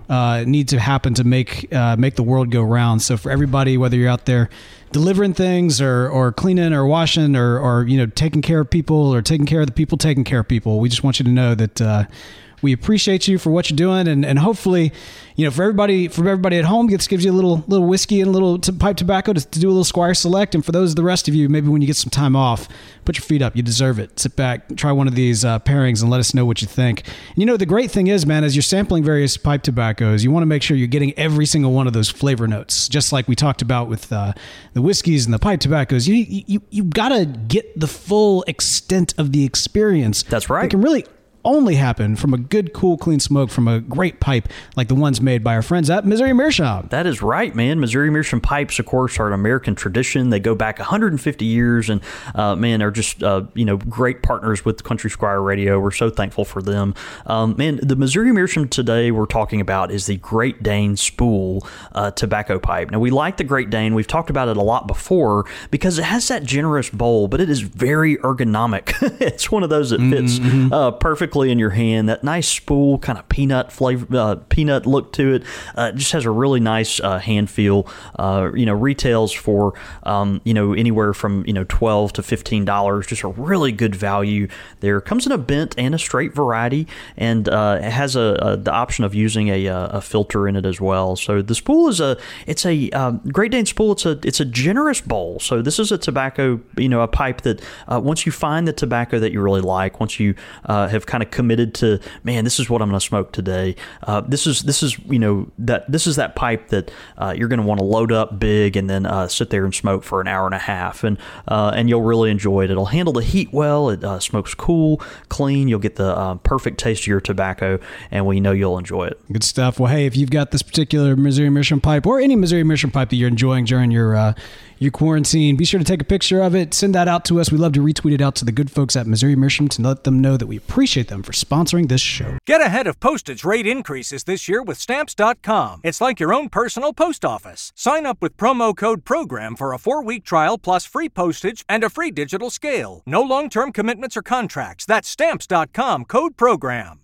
uh, need to happen to make uh, make the world go round. So for everybody, whether you're out there delivering things or or cleaning or washing or or you know taking care of people or taking care of the people taking care of people, we just want you to know that. We appreciate you for what you're doing, and, and hopefully, you know, for everybody for everybody at home, this gives you a little little whiskey and a little t- pipe tobacco to, to do a little Squire Select. And for those of the rest of you, maybe when you get some time off, put your feet up. You deserve it. Sit back, try one of these uh, pairings, and let us know what you think. And you know, the great thing is, man, as you're sampling various pipe tobaccos, you want to make sure you're getting every single one of those flavor notes, just like we talked about with uh, the whiskeys and the pipe tobaccos. You you you got to get the full extent of the experience. That's right. That can really only happen from a good, cool, clean smoke from a great pipe like the ones made by our friends at Missouri Meerschaum. That is right, man. Missouri Meerschaum pipes, of course, are an American tradition. They go back 150 years, and uh, man, are just uh, you know great partners with Country Squire Radio. We're so thankful for them. Um, man, the Missouri Meerschaum today we're talking about is the Great Dane Spool uh, tobacco pipe. Now we like the Great Dane. We've talked about it a lot before because it has that generous bowl, but it is very ergonomic. <laughs> it's one of those that fits mm-hmm. uh, in your hand. That nice spool, kind of peanut flavor, uh, peanut look to it. Uh, just has a really nice uh, hand feel. Uh, you know, retails for um, you know anywhere from you know twelve to fifteen dollars. Just a really good value. There comes in a bent and a straight variety, and uh, it has a, a, the option of using a, a, filter in it as well. So the spool is a it's a um, Great Dane spool. It's a it's a generous bowl. So this is a tobacco you know a pipe that once you find the tobacco that you really like, once you have kind of committed to man, this is what I'm going to smoke today. this is this is you know that this is that pipe that uh, you're going to want to load up big and then uh, sit there and smoke for an hour and a half, and uh, and you'll really enjoy it. It'll handle the heat well. It uh, smokes cool, clean. You'll get the uh, perfect taste of your tobacco, and we know you'll enjoy it. Good stuff. Well, hey, if you've got this particular Missouri Meerschaum pipe or any Missouri Meerschaum pipe that you're enjoying during your your quarantine. Be sure to take a picture of it, send that out to us. We love to retweet it out to the good folks at Missouri Meerschaum to let them know that we appreciate them for sponsoring this show. Get ahead of postage rate increases this year with stamps.com. It's like your own personal post office. Sign up with promo code PROGRAM for a four week trial plus free postage and a free digital scale. No long term commitments or contracts. That's stamps.com code PROGRAM.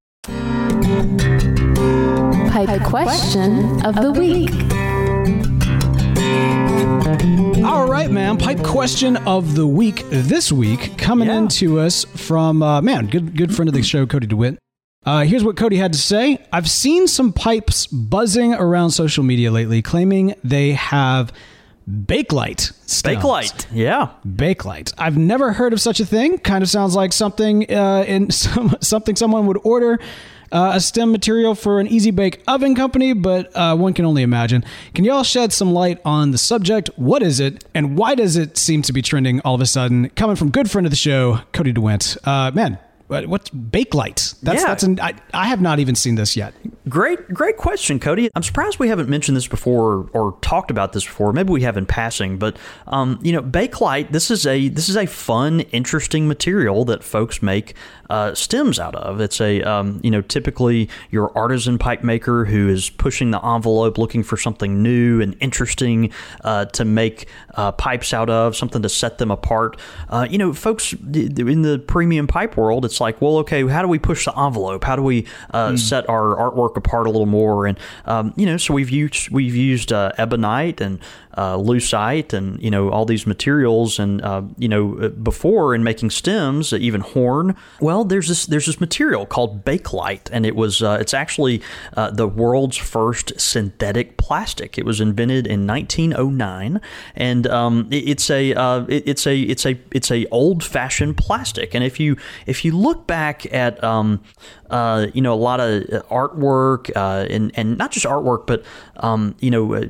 Pipe question of the week. All right, man. Pipe question of the week this week coming yeah. into us from uh, man, good good friend of the show, Cody DeWitt. Uh, here's what Cody had to say. I've seen some pipes buzzing around social media lately, claiming they have Bakelite. Stones. Bakelite, yeah. Bakelite. I've never heard of such a thing. Kind of sounds like something uh, in <laughs> some, something someone would order uh, a stem material for an easy bake oven company, but uh, one can only imagine. Can y'all shed some light on the subject? What is it, and why does it seem to be trending all of a sudden? Coming from good friend of the show, Cody DeWint. Uh, man, what's Bakelite? That's yeah. that's an, I, I have not even seen this yet. Great, great question, Cody. I'm surprised we haven't mentioned this before or talked about this before. Maybe we have in passing, but um, you know, Bakelite. This is a this is a fun, interesting material that folks make uh, stems out of. It's a um, you know typically your artisan pipe maker who is pushing the envelope, looking for something new and interesting uh, to make uh, pipes out of, something to set them apart. Uh, you know, folks in the premium pipe world, it's like, well, okay, how do we push the envelope? How do we mm. set our artwork apart a little more? And um, you know, so we've used we've used uh, ebonite and uh, lucite and you know all these materials and uh, you know uh, before in making stems even horn well there's this there's this material called bakelite and it was uh, it's actually uh, the world's first synthetic plastic. It was invented in 1909 and um, it, it's a uh, it, it's a it's a it's a old fashioned plastic. And if you if you look back at um, uh, you know, a lot of artwork uh, and and not just artwork, but um, you know, uh,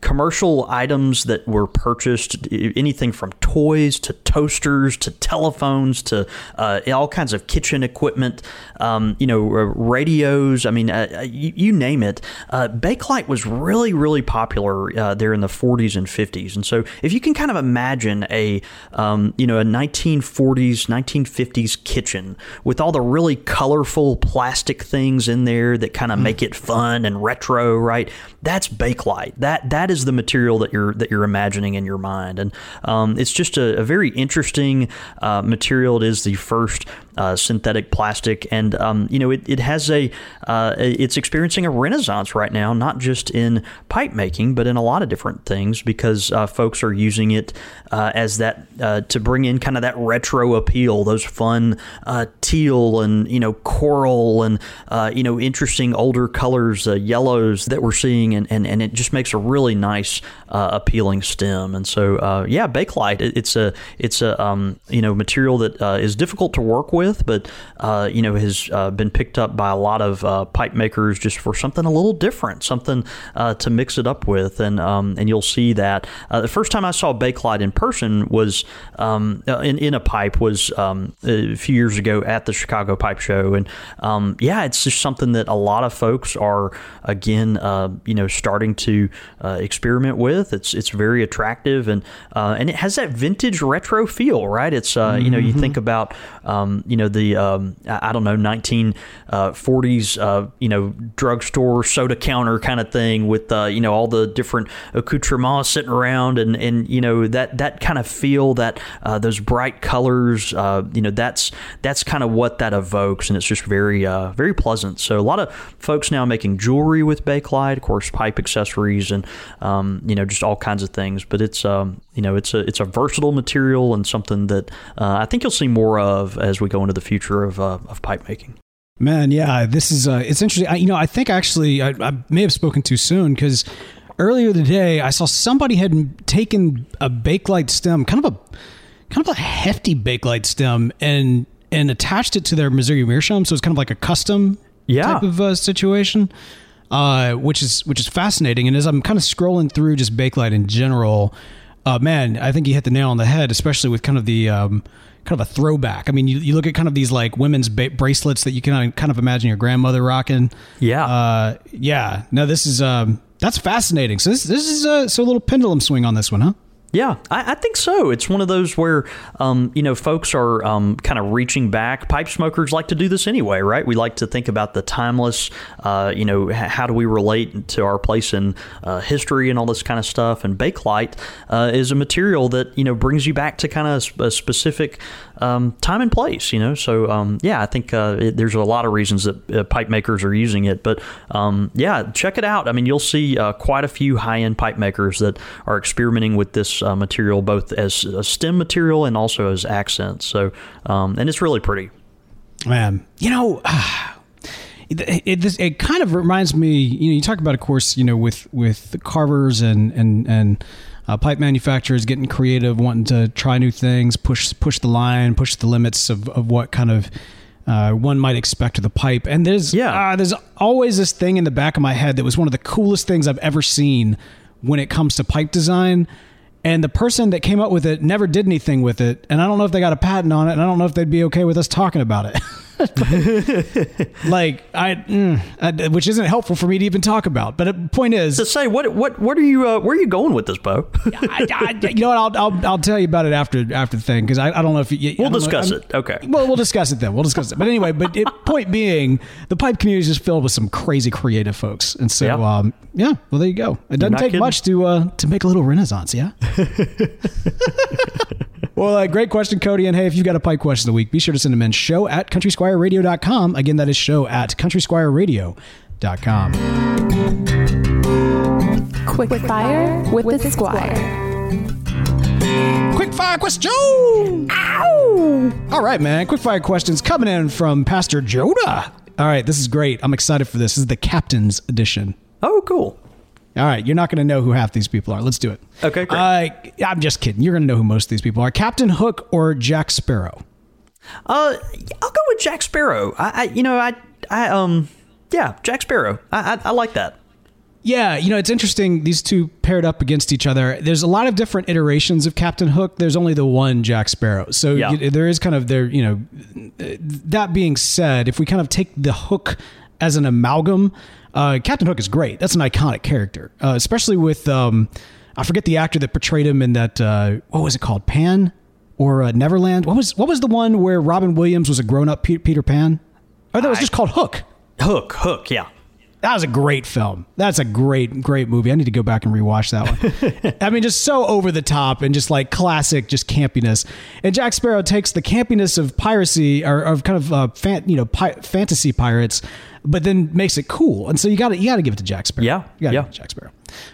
commercial items that were purchased, anything from toys to toasters to telephones to uh, all kinds of kitchen equipment, um, you know, radios. I mean, uh, you, you, name it. Uh, Bakelite was really, really popular uh, there in the 40s and 50s. And so, if you can kind of imagine a, um, you know, a 1940s, 1950s kitchen with all the really colorful plastic things in there that kind of mm. make it fun and retro, right? That's Bakelite. That that is the material that you're that you're imagining in your mind, and um, it's just a, a very interesting uh, material. It is the first uh, synthetic plastic, and um, you know it, it has a uh, it's experiencing a renaissance right now, not just in pipe making, but in a lot of different things because uh, folks are using it uh, as that uh, to bring in kind of that retro appeal, those fun teal and you know coral and you know interesting older colors, yellows that we're seeing, and, and, and it just makes a really nice appealing stem. And so yeah, Bakelite, it, it's a it's a um, you know material that is difficult to work with but uh, you know has uh, been picked up by a lot of uh, pipe makers just for something a little different, something uh, to mix it up with, and um, and you'll see that uh, the first time I saw Bakelite in person was um, in in a pipe was um, a few years ago at the Chicago Pipe Show, and um, yeah, it's just something that a lot of folks are again you know starting to experiment with. It's it's very attractive and and it has that vintage retro feel, right? It's mm-hmm. you know you mm-hmm. think about um, you know the um, I don't know 1940s uh, uh, you know drugstore soda counter kind of thing with uh, you know all the different accoutrements sitting around and and you know that that kind of feel that uh, those bright colors uh, you know that's that's kind of what that evokes and it's just very uh, very pleasant. So a lot of folks now making jewelry with Bakelite, of course, pipe accessories and um, you know just all kinds of things. But it's um, you know it's a it's a versatile material and something that I think you'll see more of as we go into the future of, uh, of pipe making. Man, yeah, this is uh, it's interesting. I, you know, I think actually I, I may have spoken too soon because earlier today I saw somebody had taken a bakelite stem, kind of a kind of a hefty bakelite stem, and and attached it to their Missouri meerschaum. So it's kind of like a custom yeah. type of uh, situation, uh, which is which is fascinating. And as I'm kind of scrolling through just bakelite in general, uh, man, I think you hit the nail on the head, especially with kind of the um, kind of a throwback. I mean, you, you look at kind of these like women's ba- bracelets that you can kind of imagine your grandmother rocking. Yeah. Uh, yeah. No, this is, um, that's fascinating. So this, this is, uh, so a little pendulum swing on this one, huh? Yeah, I, I, think so. It's one of those where, um, you know, folks are um, kind of reaching back. Pipe smokers like to do this anyway, right? We like to think about the timeless, uh, you know, how do we relate to our place in uh, history and all this kind of stuff. And Bakelite uh, is a material that, you know, brings you back to kind of a specific um, time and place, you know. So, um, yeah, I think uh, it, there's a lot of reasons that uh, pipe makers are using it. But, um, yeah, check it out. I mean, you'll see uh, quite a few high end pipe makers that are experimenting with this uh, material both as a stem material and also as accents. So, um, and it's really pretty. Man, you know. <sighs> It, it, it, kind of reminds me, you know, you talk about, of course, you know, with with carvers and and and uh, pipe manufacturers getting creative, wanting to try new things, push push the line, push the limits of, of what kind of uh, one might expect of the pipe. And there's yeah, uh, there's always this thing in the back of my head that was one of the coolest things I've ever seen when it comes to pipe design and the person that came up with it never did anything with it. And i don't know if they got a patent on it and i don't know if they'd be okay with us talking about it <laughs> <laughs> like I, mm, I, which isn't helpful for me to even talk about. But the point is to say what what what are you uh, where are you going with this, Bo? <laughs> I, I, you know what? I'll, I'll I'll tell you about it after after the thing because I, I don't know if you, we'll discuss know, it. Okay. Well, we'll discuss it then. We'll discuss it. But anyway, but it, <laughs> point being, the pipe community is just filled with some crazy creative folks, and so yeah, um, yeah well there you go. It doesn't take kidding. much to uh, to make a little renaissance. Yeah. Well, uh, great question, Cody. And hey, if you've got a pipe question of the week, be sure to send them in show at countrysquireradio.com. Again, that is show at countrysquireradio.com. Quick, Quick fire with, with the squire. Quick fire question. Ow! All right, man. Quick fire questions coming in from Pastor Joda. All right, this is great. I'm excited for this. This is the captain's edition. Oh, cool. All right, you're not going to know who half these people are. Let's do it. Okay, great. Uh, I'm just kidding. You're going to know who most of these people are. Captain Hook or Jack Sparrow? Uh, I'll go with Jack Sparrow. I, I you know, I, I, um, yeah, Jack Sparrow. I, I, I like that. Yeah, you know, it's interesting. These two paired up against each other. There's a lot of different iterations of Captain Hook. There's only the one Jack Sparrow. So Yeah. y- there is kind of there, you know, that being said, if we kind of take the Hook as an amalgam, uh, Captain Hook is great. That's an iconic character, uh, especially with, um, I forget the actor that portrayed him in that, uh, what was it called? Pan or uh, Neverland? What was, what was the one where Robin Williams was a grown up Pe- Peter Pan? Oh, that was just called Hook. Hook, Hook, yeah. That was a great film. That's a great, great movie. I need to go back and rewatch that one. <laughs> I mean, just so over the top and just like classic, just campiness. And Jack Sparrow takes the campiness of piracy or of kind of uh, fan, you know, pi- fantasy pirates, but then makes it cool. And so you got to you got to give it to Jack Sparrow. Yeah, you yeah. give it to Jack Sparrow.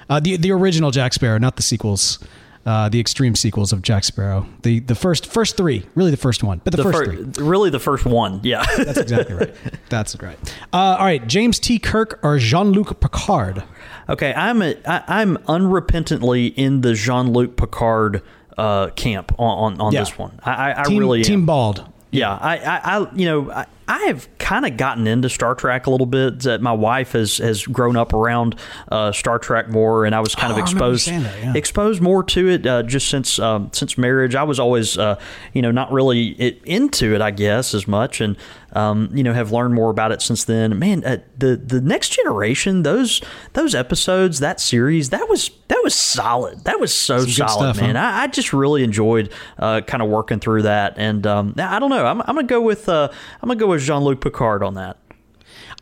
Uh, the the original Jack Sparrow, not the sequels. Uh, the extreme sequels of Jack Sparrow, the the first first three, really the first one, but the, The first fir- three. really the first one, yeah. <laughs> That's exactly right. That's right. Uh, all right, James T. Kirk or Jean Luc Picard. Okay, I'm a, I, I'm unrepentantly in the Jean Luc Picard uh, camp on on, on Yeah. this one. I, I, I Team, really am. Team Bald. Yeah, I, I, I you know, I, I have kind of gotten into Star Trek a little bit. That my wife has has grown up around uh, Star Trek more, and I was kind Oh, of I remember you exposed that, yeah. exposed more to it uh, just since um, since marriage. I was always, uh, you know, not really into it, I guess, as much, and um, you know, have learned more about it since then. Man, uh, the the next generation, those those episodes, that series, that was that was solid. That was so Some solid, stuff, man. huh? I, I just really enjoyed uh, kind of working through that, and um, I don't know. I'm, I'm gonna go with uh, I'm gonna go with Jean Luc Picard on that.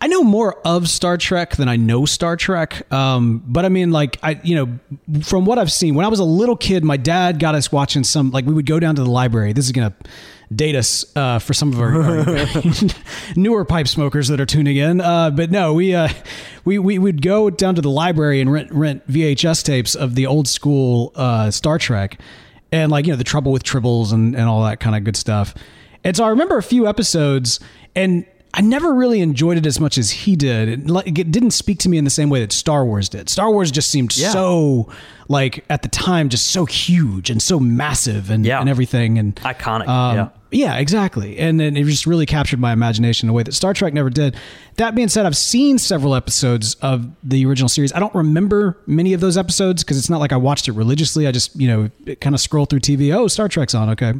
I know more of Star Trek than I know Star Trek. Um, but I mean, like, I, you know, from what I've seen, when I was a little kid, my dad got us watching some, like, we would go down to the library. This is going us uh, for some of our, our <laughs> newer pipe smokers that are tuning in. Uh, but no, we, uh, we, we would go down to the library and rent, rent VHS tapes of the old school uh, Star Trek and, like, you know, the trouble with tribbles and, and all that kind of good stuff. And so I remember a few episodes, and I never really enjoyed it as much as he did. It, it didn't speak to me in the same way that Star Wars did. Star Wars just seemed Yeah. so, like, at the time, just so huge and so massive and, Yeah. and everything. And Iconic, um, yeah. Yeah, exactly. And then it just really captured my imagination in a way that Star Trek never did. That being said, I've seen several episodes of the original series. I don't remember many of those episodes because it's not like I watched it religiously. I just, you know, kind of scroll through TV. Oh, Star Trek's on. Okay.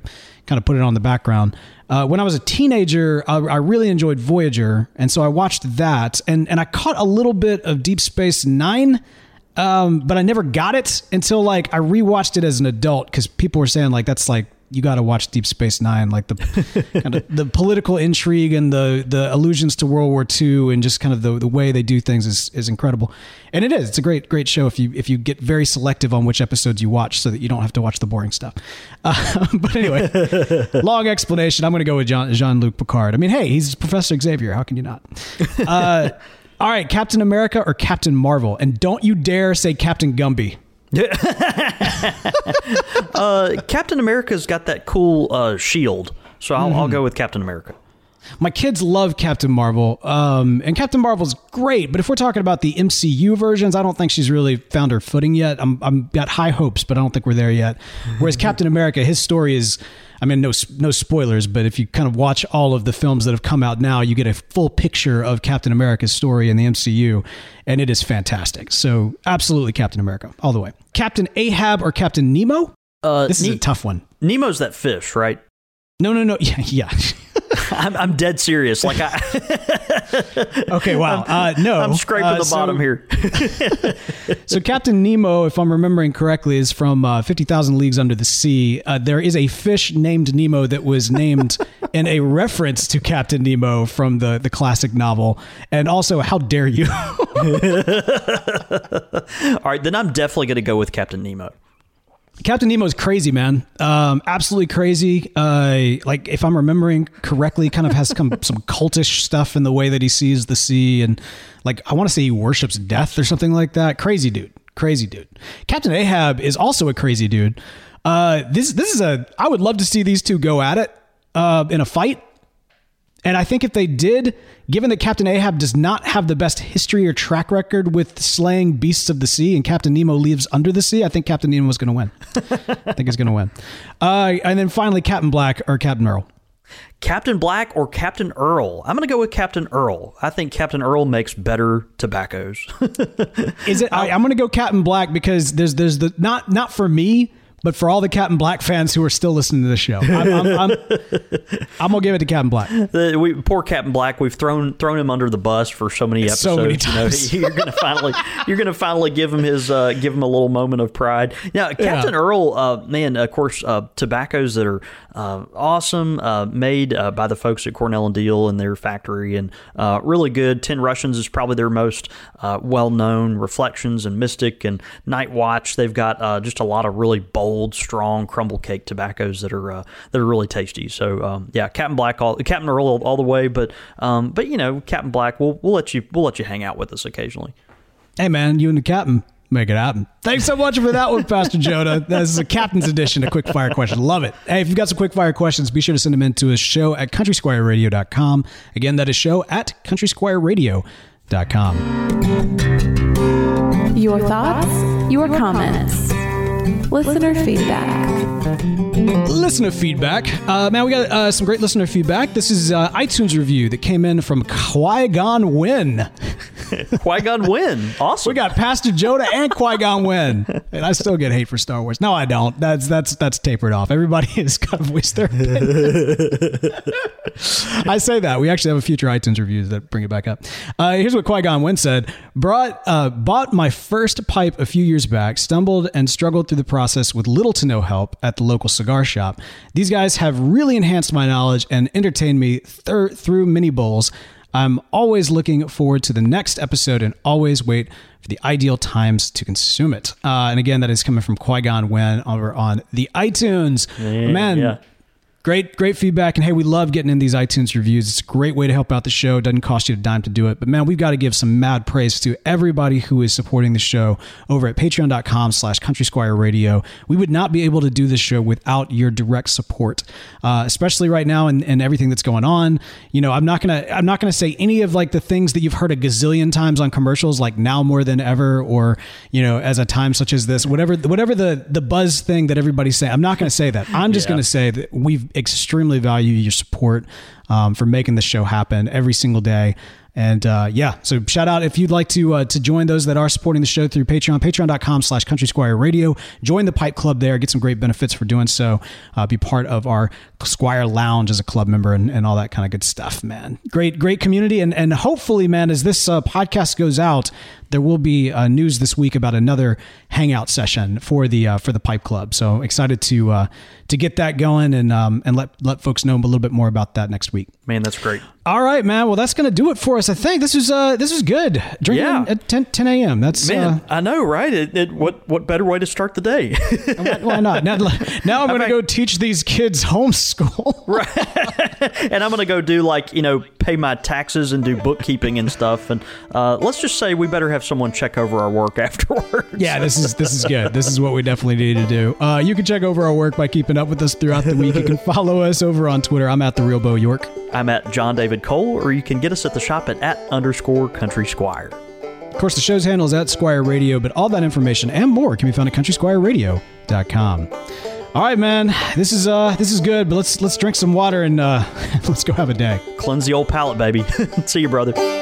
Kind of put it on the background. Uh, when I was a teenager, I, I really enjoyed Voyager. And so I watched that. And, and I caught a little bit of Deep Space Nine um, but I never got it until like I rewatched it as an adult because people were saying like that's like you got to watch Deep Space Nine, like the <laughs> kind of the political intrigue and the the allusions to World War II and just kind of the the way they do things is is incredible, and it is. It's a great great show if you if you get very selective on which episodes you watch so that you don't have to watch the boring stuff. <laughs> Uh, but anyway, <laughs> long explanation. I'm going to go with Jean Jean Luc Picard. I mean, hey, he's Professor Xavier. How can you not? Uh, all right, Captain America or Captain Marvel, and don't you dare say Captain Gumby. <laughs> Uh, Captain America's got that cool uh, shield, so I'll, Mm-hmm. I'll go with Captain America. My kids love Captain Marvel, um, and Captain Marvel's great. But if we're talking about the MCU versions, I don't think she's really found her footing yet. I'm, I'm got high hopes, but I don't think we're there yet. Whereas <laughs> Captain America, his story is, I mean, no no spoilers, but if you kind of watch all of the films that have come out now, you get a full picture of Captain America's story in the MCU, and it is fantastic. So absolutely, Captain America, all the way. Captain Ahab or Captain Nemo? Uh, This is Ne- a tough one. Nemo's that fish, right? No, no, no. <laughs> Yeah, yeah. I'm, I'm dead serious. Like I, <laughs> Okay, wow. Uh, no, I'm scraping Uh, the so- bottom here. <laughs> <laughs> So Captain Nemo, if I'm remembering correctly, is from uh, Fifty Thousand Leagues Under the Sea. Uh, there is a fish named Nemo that was named in a reference to Captain Nemo from the the classic novel. And also, how dare you? All right, then I'm definitely going to go with Captain Nemo. Captain Nemo is crazy, man. Um, absolutely crazy. Uh, like if I'm remembering correctly, kind of has some <laughs> some cultish stuff in the way that he sees the sea, and like I want to say he worships death or something like that. Crazy dude, crazy dude. Captain Ahab is also a crazy dude. Uh, this this is a. I would love to see these two go at it uh, in a fight. And I think if they did, given that Captain Ahab does not have the best history or track record with slaying beasts of the sea, and Captain Nemo lives under the sea, I think Captain Nemo is going to win. <laughs> I think he's going to win. Uh, and then finally, Captain Black or Captain Earl. Captain Black or Captain Earl? I'm going to go with Captain Earl. I think Captain Earl makes better tobaccos. Is it? I, I'm going to go Captain Black because there's there's the not not for me, but for all the Captain Black fans who are still listening to the show. I'm, I'm, I'm, I'm gonna give it to Captain Black. <laughs> The, we, poor Captain Black. We've thrown thrown him under the bus for so many episodes. So many times. You know, <laughs> you're gonna finally you're gonna finally give him his uh, give him a little moment of pride. Now, Captain Yeah. Earl, uh, man, of course, uh, tobaccos that are uh, awesome, uh, made uh, by the folks at Cornell and Diehl and their factory, and uh, really good. Ten Russians is probably their most uh, well known. Reflections and Mystic and Night Watch. They've got uh, just a lot of really bold, strong crumble kake tobaccos that are uh, that are really tasty. So um, yeah, Captain Black, all Captain Earl all, all the way. But um, but you know, Captain Black, we'll we'll let you we'll let you hang out with us occasionally. Hey man, you and the captain make it happen. Thanks so much for that one, Pastor Jonah. <laughs> This is a captain's edition of quick fire question. Love it. Hey, if you've got some quick fire questions, be sure to send them in to us show at countrysquireradio.com. Again, that is show at countrysquireradio.com. Your thoughts, your comments, listener feedback. Listener feedback. Uh, man, we got uh, some great listener feedback. This is uh, iTunes review that came in from Qui Gon Win. <laughs> Qui Gon Win, awesome. We got Pastor Joda and Qui Gon Win, and I still get hate for Star Wars. No, I don't. That's that's that's tapered off. Everybody <laughs> has kind of voiced their. I say that we actually have a future iTunes reviews that bring it back up. Uh, here's what Qui Gon Win said: Brought uh, bought my first pipe a few years back. Stumbled and struggled through the process with little to no help at the local cigar shop. These guys have really enhanced my knowledge and entertained me thir- through mini bowls. I'm always looking forward to the next episode and always wait for the ideal times to consume it. Uh, and again, that is coming from Qui Gon Wen over on the iTunes. Man, yeah. Great, great feedback. And hey, we love getting in these iTunes reviews. It's a great way to help out the show. It doesn't cost you a dime to do it. But man, we've got to give some mad praise to everybody who is supporting the show over at patreon.com slash country squire radio. We would not be able to do this show without your direct support, uh, especially right now and, and everything that's going on. You know, I'm not gonna I'm not gonna say any of like the things that you've heard a gazillion times on commercials, like now more than ever, or you know, as a time such as this, whatever whatever the the buzz thing that everybody's saying. I'm not gonna say that. I'm just Yeah. gonna say that we've extremely value your support um, for making the show happen every single day. And uh, yeah, so shout out if you'd like to uh, to join those that are supporting the show through Patreon, patreon.com slash country squire radio. Join the Pipe Club there, get some great benefits for doing so. Uh, be part of our Squire Lounge as a club member and, and all that kind of good stuff, man. Great, great community. And, and hopefully, man, as this uh, podcast goes out, there will be uh, news this week about another hangout session for the uh, for the Pipe Club. So excited to uh, to get that going and um, and let let folks know a little bit more about that next week. Man, that's great. All right, man. Well, that's going to do it for us. I think this is uh this is good. Drinking Yeah. at 10, 10 a.m. That's Man, uh, I know, right? It, it, what what better way to start the day? why not? Now, now <laughs> I'm going to fact- go teach these kids homeschool. <laughs> Right, and I'm gonna go do like you know pay my taxes and do bookkeeping and stuff. And uh, let's just say we better have someone check over our work <laughs> afterwards. Yeah, this is this is good. This is what we definitely need to do. Uh, you can check over our work by keeping up with us throughout the week. You can <laughs> follow us over on Twitter. I'm at the real Bo York. I'm at John David Cole, or you can get us at the shop at at underscore Country Squire. Of course, the show's handle is at Squire Radio, but all that information and more can be found at countrysquireradio.com. All right, man. This is uh this is good, but let's let's drink some water and uh <laughs> let's go have a day. Cleanse the old palate, baby. See you, brother.